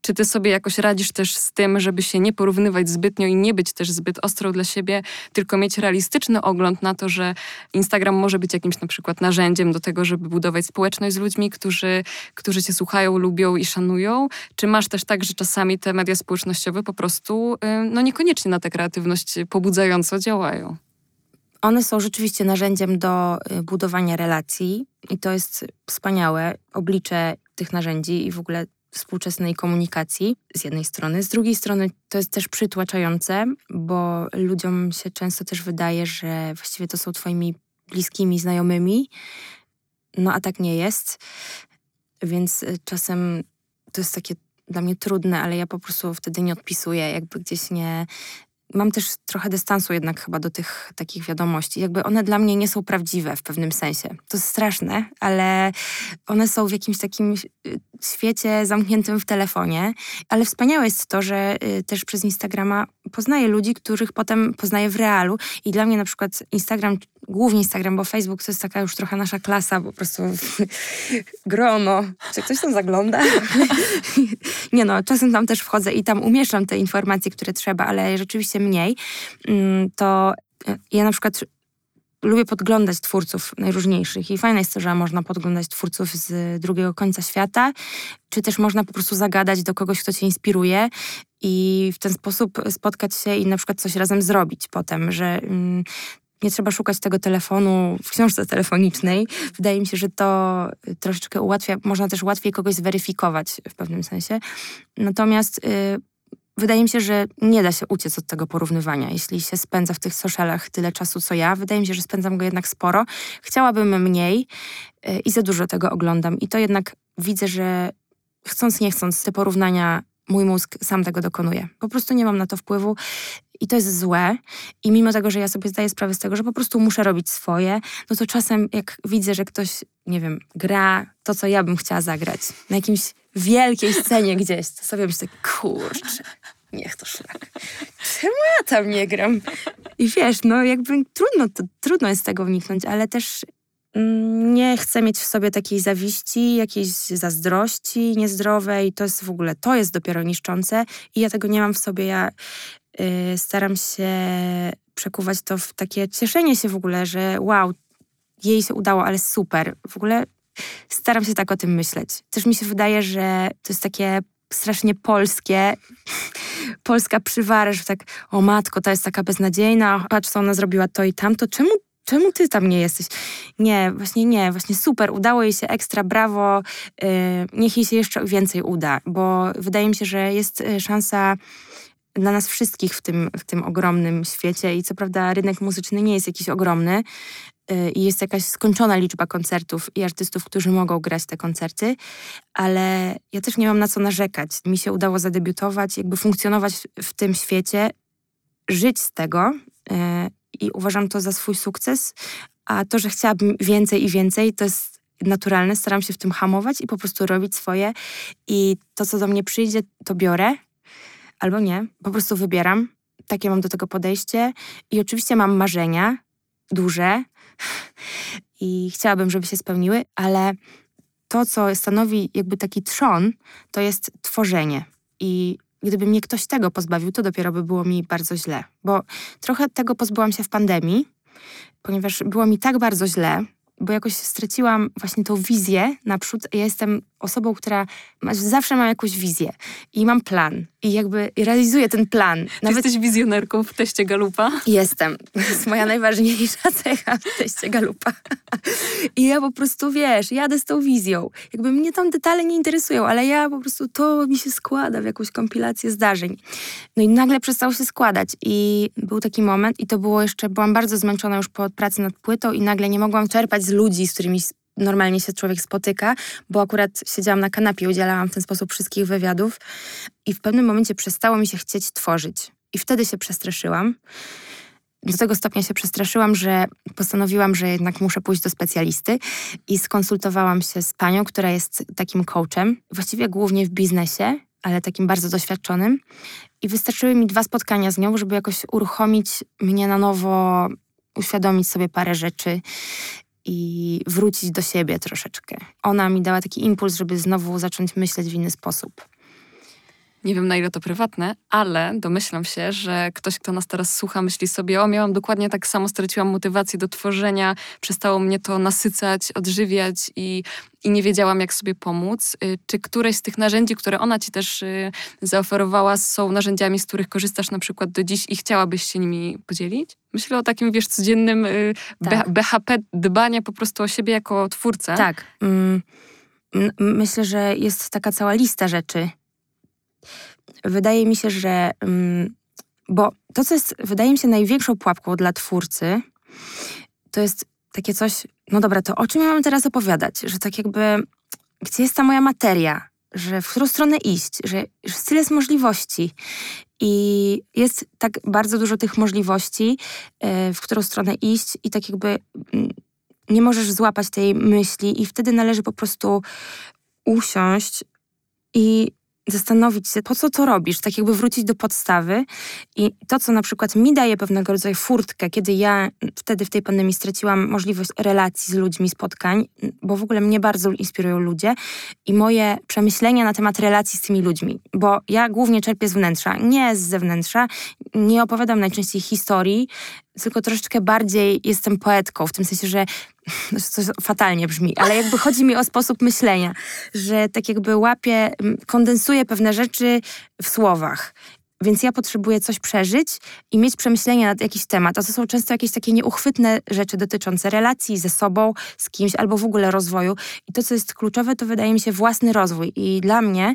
Czy ty sobie jakoś radzisz też z tym, żeby się nie porównywać zbytnio i nie być też zbyt ostro dla siebie, tylko mieć realistyczny ogląd na to, że Instagram może być jakimś na przykład narzędziem do tego, żeby budować społeczność z ludźmi, którzy, którzy cię słuchają, lubią i szanują? Czy masz też tak, że czasami te media społecznościowe po prostu no niekoniecznie na tę kreatywność pobudzająco działają? One są rzeczywiście narzędziem do y, budowania relacji i to jest wspaniałe oblicze tych narzędzi i w ogóle współczesnej komunikacji z jednej strony. Z drugiej strony to jest też przytłaczające, bo ludziom się często też wydaje, że właściwie to są twoimi bliskimi znajomymi, no a tak nie jest. więc y, czasem to jest takie dla mnie trudne, ale ja po prostu wtedy nie odpisuję, jakby gdzieś nie, mam też trochę dystansu jednak chyba do tych takich wiadomości. Jakby one dla mnie nie są prawdziwe w pewnym sensie. To jest straszne, ale one są w jakimś takim y, świecie zamkniętym w telefonie. Ale wspaniałe jest to, że y, też przez Instagrama poznaję ludzi, których potem poznaję w realu. I dla mnie na przykład Instagram, głównie Instagram, bo Facebook to jest taka już trochę nasza klasa, po prostu (laughs) grono. Czy ktoś tam zagląda? (laughs) nie no, czasem tam też wchodzę i tam umieszczam te informacje, które trzeba, ale rzeczywiście mniej. Mm, to y, ja na przykład lubię podglądać twórców najróżniejszych i fajne jest to, że można podglądać twórców z drugiego końca świata, czy też można po prostu zagadać do kogoś, kto cię inspiruje i w ten sposób spotkać się i na przykład coś razem zrobić potem, że mm, nie trzeba szukać tego telefonu w książce telefonicznej. Wydaje mi się, że to troszeczkę ułatwia, można też łatwiej kogoś zweryfikować w pewnym sensie. Natomiast y, wydaje mi się, że nie da się uciec od tego porównywania. Jeśli się spędza w tych socialach tyle czasu, co ja, wydaje mi się, że spędzam go jednak sporo. Chciałabym mniej y, i za dużo tego oglądam. I to jednak widzę, że chcąc, nie chcąc, te porównania mój mózg sam tego dokonuje. Po prostu nie mam na to wpływu i to jest złe. I mimo tego, że ja sobie zdaję sprawę z tego, że po prostu muszę robić swoje, no to czasem jak widzę, że ktoś, nie wiem, gra to, co ja bym chciała zagrać na jakimś wielkiej scenie gdzieś, to sobie myślę, kurczę, niech to szlak. Czemu ja tam nie gram? I wiesz, no jakby trudno, to, trudno jest tego wniknąć, ale też mm, nie chcę mieć w sobie takiej zawiści, jakiejś zazdrości niezdrowej. To jest w ogóle, to jest dopiero niszczące i ja tego nie mam w sobie. Ja staram się przekuwać to w takie cieszenie się w ogóle, że wow, jej się udało, ale super. W ogóle staram się tak o tym myśleć. Też mi się wydaje, że to jest takie strasznie polskie, polska przywara, że tak, o matko, ta jest taka beznadziejna, patrz co ona zrobiła to i tamto, czemu czemu ty tam nie jesteś? Nie, właśnie nie, właśnie super, udało jej się ekstra, brawo, yy, niech jej się jeszcze więcej uda, bo wydaje mi się, że jest y, szansa dla nas wszystkich w tym, w tym ogromnym świecie. I co prawda rynek muzyczny nie jest jakiś ogromny, Y, i jest jakaś skończona liczba koncertów i artystów, którzy mogą grać te koncerty, ale ja też nie mam na co narzekać. Mi się udało zadebiutować, jakby funkcjonować w tym świecie, żyć z tego y, i uważam to za swój sukces, a to, że chciałabym więcej i więcej, to jest naturalne, staram się w tym hamować i po prostu robić swoje. I to, co do mnie przyjdzie, to biorę albo nie, po prostu wybieram. Takie mam do tego podejście i oczywiście mam marzenia duże, i chciałabym, żeby się spełniły, ale to, co stanowi jakby taki trzon, to jest tworzenie. I gdyby mnie ktoś tego pozbawił, to dopiero by było mi bardzo źle. Bo trochę tego pozbyłam się w pandemii, ponieważ było mi tak bardzo źle, bo jakoś straciłam właśnie tą wizję naprzód. Ja jestem osobą, która ma, zawsze ma jakąś wizję i mam plan i jakby realizuję ten plan. Nawet... Jesteś wizjonerką w teście Galupa? Jestem. (laughs) To jest moja najważniejsza cecha w teście Galupa. I ja po prostu, wiesz, jadę z tą wizją. Jakby mnie tam detale nie interesują, ale ja po prostu, to mi się składa w jakąś kompilację zdarzeń. No i nagle przestało się składać i był taki moment i to było jeszcze, byłam bardzo zmęczona już po pracy nad płytą i nagle nie mogłam czerpać z ludzi, z którymi normalnie się człowiek spotyka, bo akurat siedziałam na kanapie, udzielałam w ten sposób wszystkich wywiadów i w pewnym momencie przestało mi się chcieć tworzyć. I wtedy się przestraszyłam. Do tego stopnia się przestraszyłam, że postanowiłam, że jednak muszę pójść do specjalisty i skonsultowałam się z panią, która jest takim coachem, właściwie głównie w biznesie, ale takim bardzo doświadczonym. I wystarczyły mi dwa spotkania z nią, żeby jakoś uruchomić mnie na nowo, uświadomić sobie parę rzeczy i wrócić do siebie troszeczkę. Ona mi dała taki impuls, żeby znowu zacząć myśleć w inny sposób. Nie wiem na ile to prywatne, ale domyślam się, że ktoś, kto nas teraz słucha, myśli sobie: O, miałam dokładnie tak samo, straciłam motywację do tworzenia, przestało mnie to nasycać, odżywiać i, i nie wiedziałam, jak sobie pomóc. Y, czy któreś z tych narzędzi, które ona ci też y, zaoferowała, są narzędziami, z których korzystasz na przykład do dziś i chciałabyś się nimi podzielić? Myślę o takim, wiesz, codziennym y, tak. BHP, dbania po prostu o siebie jako twórcę. Tak. Mm, myślę, że jest taka cała lista rzeczy, wydaje mi się, że. Mm, bo to, co jest, wydaje mi się, największą pułapką dla twórcy, to jest takie coś, no dobra, to o czym ja mam teraz opowiadać? Że tak jakby gdzie jest ta moja materia, że w którą stronę iść, że, że tyle jest możliwości. I jest tak bardzo dużo tych możliwości, e, w którą stronę iść, i tak jakby mm, nie możesz złapać tej myśli, i wtedy należy po prostu usiąść i zastanowić się, po co to robisz, tak jakby wrócić do podstawy. I to, co na przykład mi daje pewnego rodzaju furtkę, kiedy ja wtedy w tej pandemii straciłam możliwość relacji z ludźmi, spotkań, bo w ogóle mnie bardzo inspirują ludzie i moje przemyślenia na temat relacji z tymi ludźmi, bo ja głównie czerpię z wnętrza, nie z zewnętrza, nie opowiadam najczęściej historii, tylko troszeczkę bardziej jestem poetką, w tym sensie, że to fatalnie brzmi, ale jakby chodzi mi o sposób myślenia, że tak jakby łapię, kondensuję pewne rzeczy w słowach. Więc ja potrzebuję coś przeżyć i mieć przemyślenia nad jakiś temat. A to są często jakieś takie nieuchwytne rzeczy dotyczące relacji ze sobą, z kimś albo w ogóle rozwoju. I to, co jest kluczowe, to wydaje mi się własny rozwój. I dla mnie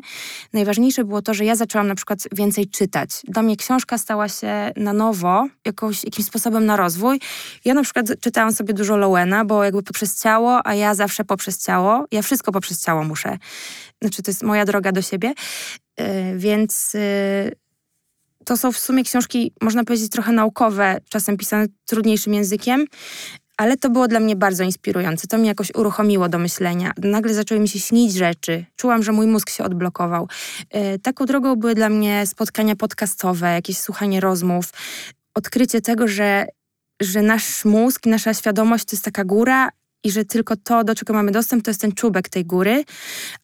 najważniejsze było to, że ja zaczęłam na przykład więcej czytać. Dla mnie książka stała się na nowo jakąś, jakimś sposobem na rozwój. Ja na przykład czytałam sobie dużo Lowena, bo jakby poprzez ciało, a ja zawsze poprzez ciało. Ja wszystko poprzez ciało muszę. Znaczy, to jest moja droga do siebie. Yy, więc... Yy, to są w sumie książki, można powiedzieć, trochę naukowe, czasem pisane trudniejszym językiem, ale to było dla mnie bardzo inspirujące. To mnie jakoś uruchomiło do myślenia. Nagle zaczęły mi się śnić rzeczy. Czułam, że mój mózg się odblokował. Yy, taką drogą były dla mnie spotkania podcastowe, jakieś słuchanie rozmów, odkrycie tego, że, że nasz mózg, nasza świadomość to jest taka góra, i że tylko to, do czego mamy dostęp, to jest ten czubek tej góry,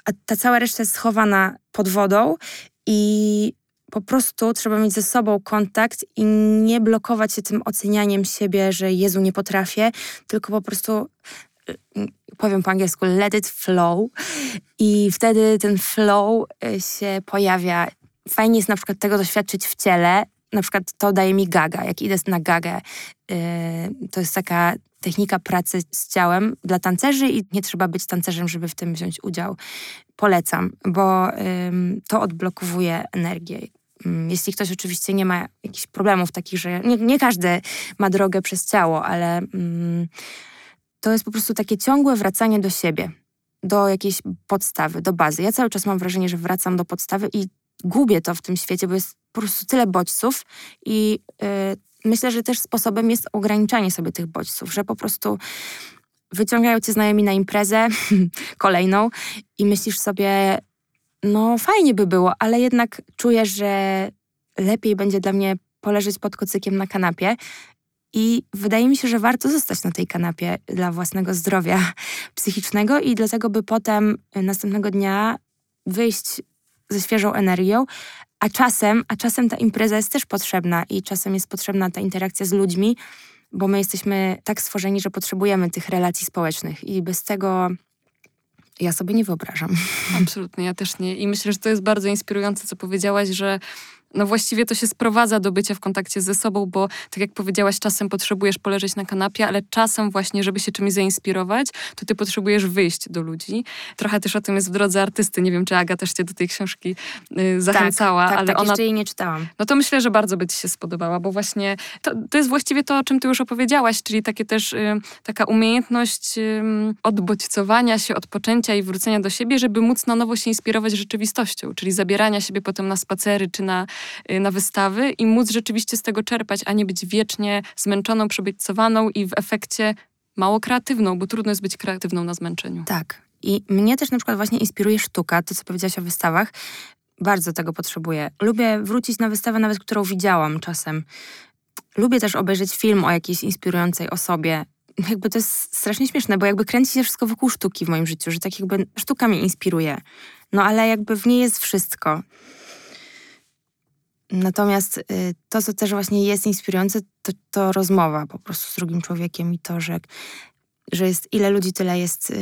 a ta cała reszta jest schowana pod wodą i po prostu trzeba mieć ze sobą kontakt i nie blokować się tym ocenianiem siebie, że Jezu, nie potrafię, tylko po prostu y, powiem po angielsku, let it flow. I wtedy ten flow y, się pojawia. Fajnie jest na przykład tego doświadczyć w ciele. Na przykład to daje mi gaga. Jak idę na gagę, y, to jest taka technika pracy z ciałem dla tancerzy i nie trzeba być tancerzem, żeby w tym wziąć udział. Polecam, bo to odblokowuje energię. Mm, jeśli ktoś oczywiście nie ma jakichś problemów takich, że nie, nie każdy ma drogę przez ciało, ale mm, to jest po prostu takie ciągłe wracanie do siebie, do jakiejś podstawy, do bazy. Ja cały czas mam wrażenie, że wracam do podstawy i gubię to w tym świecie, bo jest po prostu tyle bodźców i yy, myślę, że też sposobem jest ograniczanie sobie tych bodźców, że po prostu wyciągają cię znajomi na imprezę (laughs) kolejną i myślisz sobie, no fajnie by było, ale jednak czuję, że lepiej będzie dla mnie poleżeć pod kocykiem na kanapie. I wydaje mi się, że warto zostać na tej kanapie dla własnego zdrowia (laughs) psychicznego i dlatego, by potem y, następnego dnia wyjść ze świeżą energią, a czasem, a czasem ta impreza jest też potrzebna i czasem jest potrzebna ta interakcja z ludźmi, bo my jesteśmy tak stworzeni, że potrzebujemy tych relacji społecznych i bez tego ja sobie nie wyobrażam. Absolutnie, ja też nie. I myślę, że to jest bardzo inspirujące, co powiedziałaś, że no właściwie to się sprowadza do bycia w kontakcie ze sobą, bo tak jak powiedziałaś, czasem potrzebujesz poleżeć na kanapie, ale czasem właśnie, żeby się czymś zainspirować, to ty potrzebujesz wyjść do ludzi. Trochę też o tym jest w drodze artysty. Nie wiem, czy Aga też cię do tej książki y, zachęcała, tak, tak, ale tak, ona... jeszcze jej nie czytałam. No to myślę, że bardzo by ci się spodobała, bo właśnie to, to jest właściwie to, o czym ty już opowiedziałaś, czyli takie też y, taka umiejętność y, odbodźcowania się, odpoczęcia i wrócenia do siebie, żeby móc na nowo się inspirować rzeczywistością, czyli zabierania siebie potem na spacery czy na na wystawy i móc rzeczywiście z tego czerpać, a nie być wiecznie zmęczoną, przebodźcowaną i w efekcie mało kreatywną, bo trudno jest być kreatywną na zmęczeniu. Tak. I mnie też na przykład właśnie inspiruje sztuka, to co powiedziałaś o wystawach. Bardzo tego potrzebuję. Lubię wrócić na wystawę, nawet którą widziałam czasem. Lubię też obejrzeć film o jakiejś inspirującej osobie. Jakby to jest strasznie śmieszne, bo jakby kręci się wszystko wokół sztuki w moim życiu, że tak jakby sztuka mnie inspiruje. No ale jakby w niej jest wszystko. Natomiast y, to, co też właśnie jest inspirujące, to, to rozmowa po prostu z drugim człowiekiem i to, że, że jest ile ludzi, tyle jest y,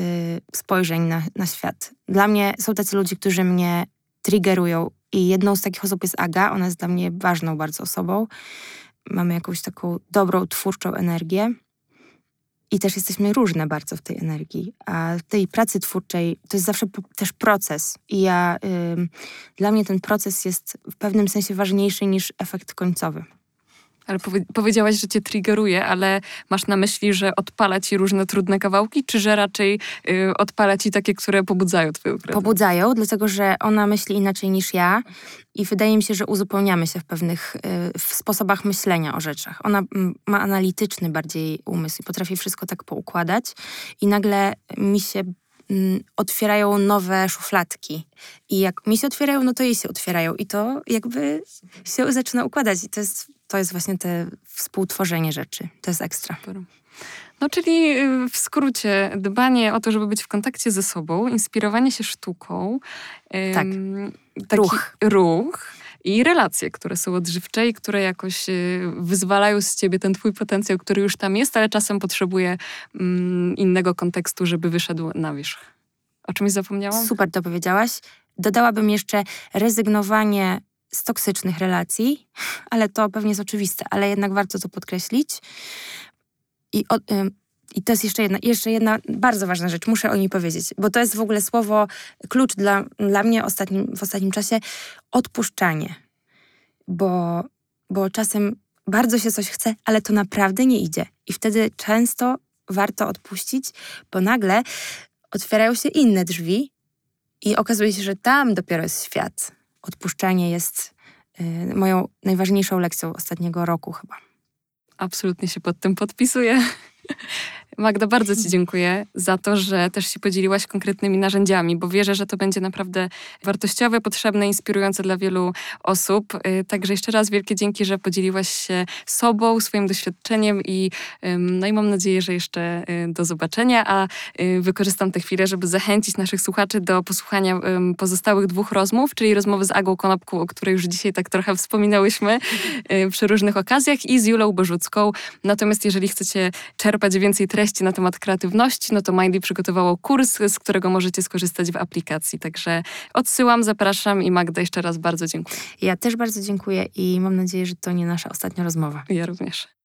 spojrzeń na, na świat. Dla mnie są tacy ludzie, którzy mnie triggerują i jedną z takich osób jest Aga. Ona jest dla mnie ważną bardzo osobą. Mamy jakąś taką dobrą, twórczą energię. I też jesteśmy różne bardzo w tej energii. A w tej pracy twórczej to jest zawsze też proces. I ja, y, dla mnie ten proces jest w pewnym sensie ważniejszy niż efekt końcowy. Ale powie powiedziałaś, że cię triggeruje, ale masz na myśli, że odpala ci różne trudne kawałki, czy że raczej y, odpala ci takie, które pobudzają twoją kreatywność? Pobudzają, dlatego że ona myśli inaczej niż ja i wydaje mi się, że uzupełniamy się w pewnych y, w sposobach myślenia o rzeczach. Ona ma analityczny bardziej umysł i potrafi wszystko tak poukładać i nagle mi się otwierają nowe szufladki. I jak mi się otwierają, no to jej się otwierają. I to jakby się zaczyna układać. I to jest, to jest właśnie te współtworzenie rzeczy. To jest ekstra. Super. No, czyli y, w skrócie, dbanie o to, żeby być w kontakcie ze sobą, inspirowanie się sztuką. Tak. ym, Ruch. Ruch i relacje, które są odżywcze i które jakoś y, wyzwalają z ciebie ten twój potencjał, który już tam jest, ale czasem potrzebuje mm, innego kontekstu, żeby wyszedł na wierzch. O czymś zapomniałam? Super to powiedziałaś. Dodałabym jeszcze rezygnowanie z toksycznych relacji, ale to pewnie jest oczywiste, ale jednak warto to podkreślić. I, o, i to jest jeszcze jedna, jeszcze jedna bardzo ważna rzecz, muszę o niej powiedzieć, bo to jest w ogóle słowo, klucz dla, dla mnie ostatnim, w ostatnim czasie odpuszczanie. Bo, bo czasem bardzo się coś chce, ale to naprawdę nie idzie. I wtedy często warto odpuścić, bo nagle otwierają się inne drzwi i okazuje się, że tam dopiero jest świat. Odpuszczanie jest y, moją najważniejszą lekcją ostatniego roku chyba. Absolutnie się pod tym podpisuję. (laughs) Magda, bardzo Ci dziękuję za to, że też się podzieliłaś konkretnymi narzędziami, bo wierzę, że to będzie naprawdę wartościowe, potrzebne, inspirujące dla wielu osób. Y, Także jeszcze raz wielkie dzięki, że podzieliłaś się sobą, swoim doświadczeniem i, no i mam nadzieję, że jeszcze y, do zobaczenia, a y, wykorzystam tę chwilę, żeby zachęcić naszych słuchaczy do posłuchania pozostałych dwóch rozmów, czyli rozmowy z Agą Konopką, o której już dzisiaj tak trochę wspominałyśmy przy różnych okazjach i z Julą Bożucką. Natomiast jeżeli chcecie czerpać więcej treści na temat kreatywności, no to Mindy przygotowało kurs, z którego możecie skorzystać w aplikacji. Także odsyłam, zapraszam i Magda jeszcze raz bardzo dziękuję. Ja też bardzo dziękuję i mam nadzieję, że to nie nasza ostatnia rozmowa. Ja również.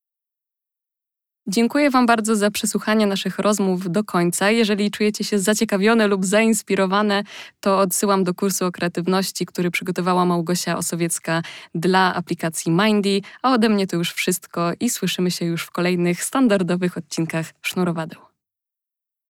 Dziękuję Wam bardzo za przesłuchanie naszych rozmów do końca. Jeżeli czujecie się zaciekawione lub zainspirowane, to odsyłam do kursu o kreatywności, który przygotowała Małgosia Osowiecka dla aplikacji Mindy. A ode mnie to już wszystko i słyszymy się już w kolejnych standardowych odcinkach Sznurowadeł.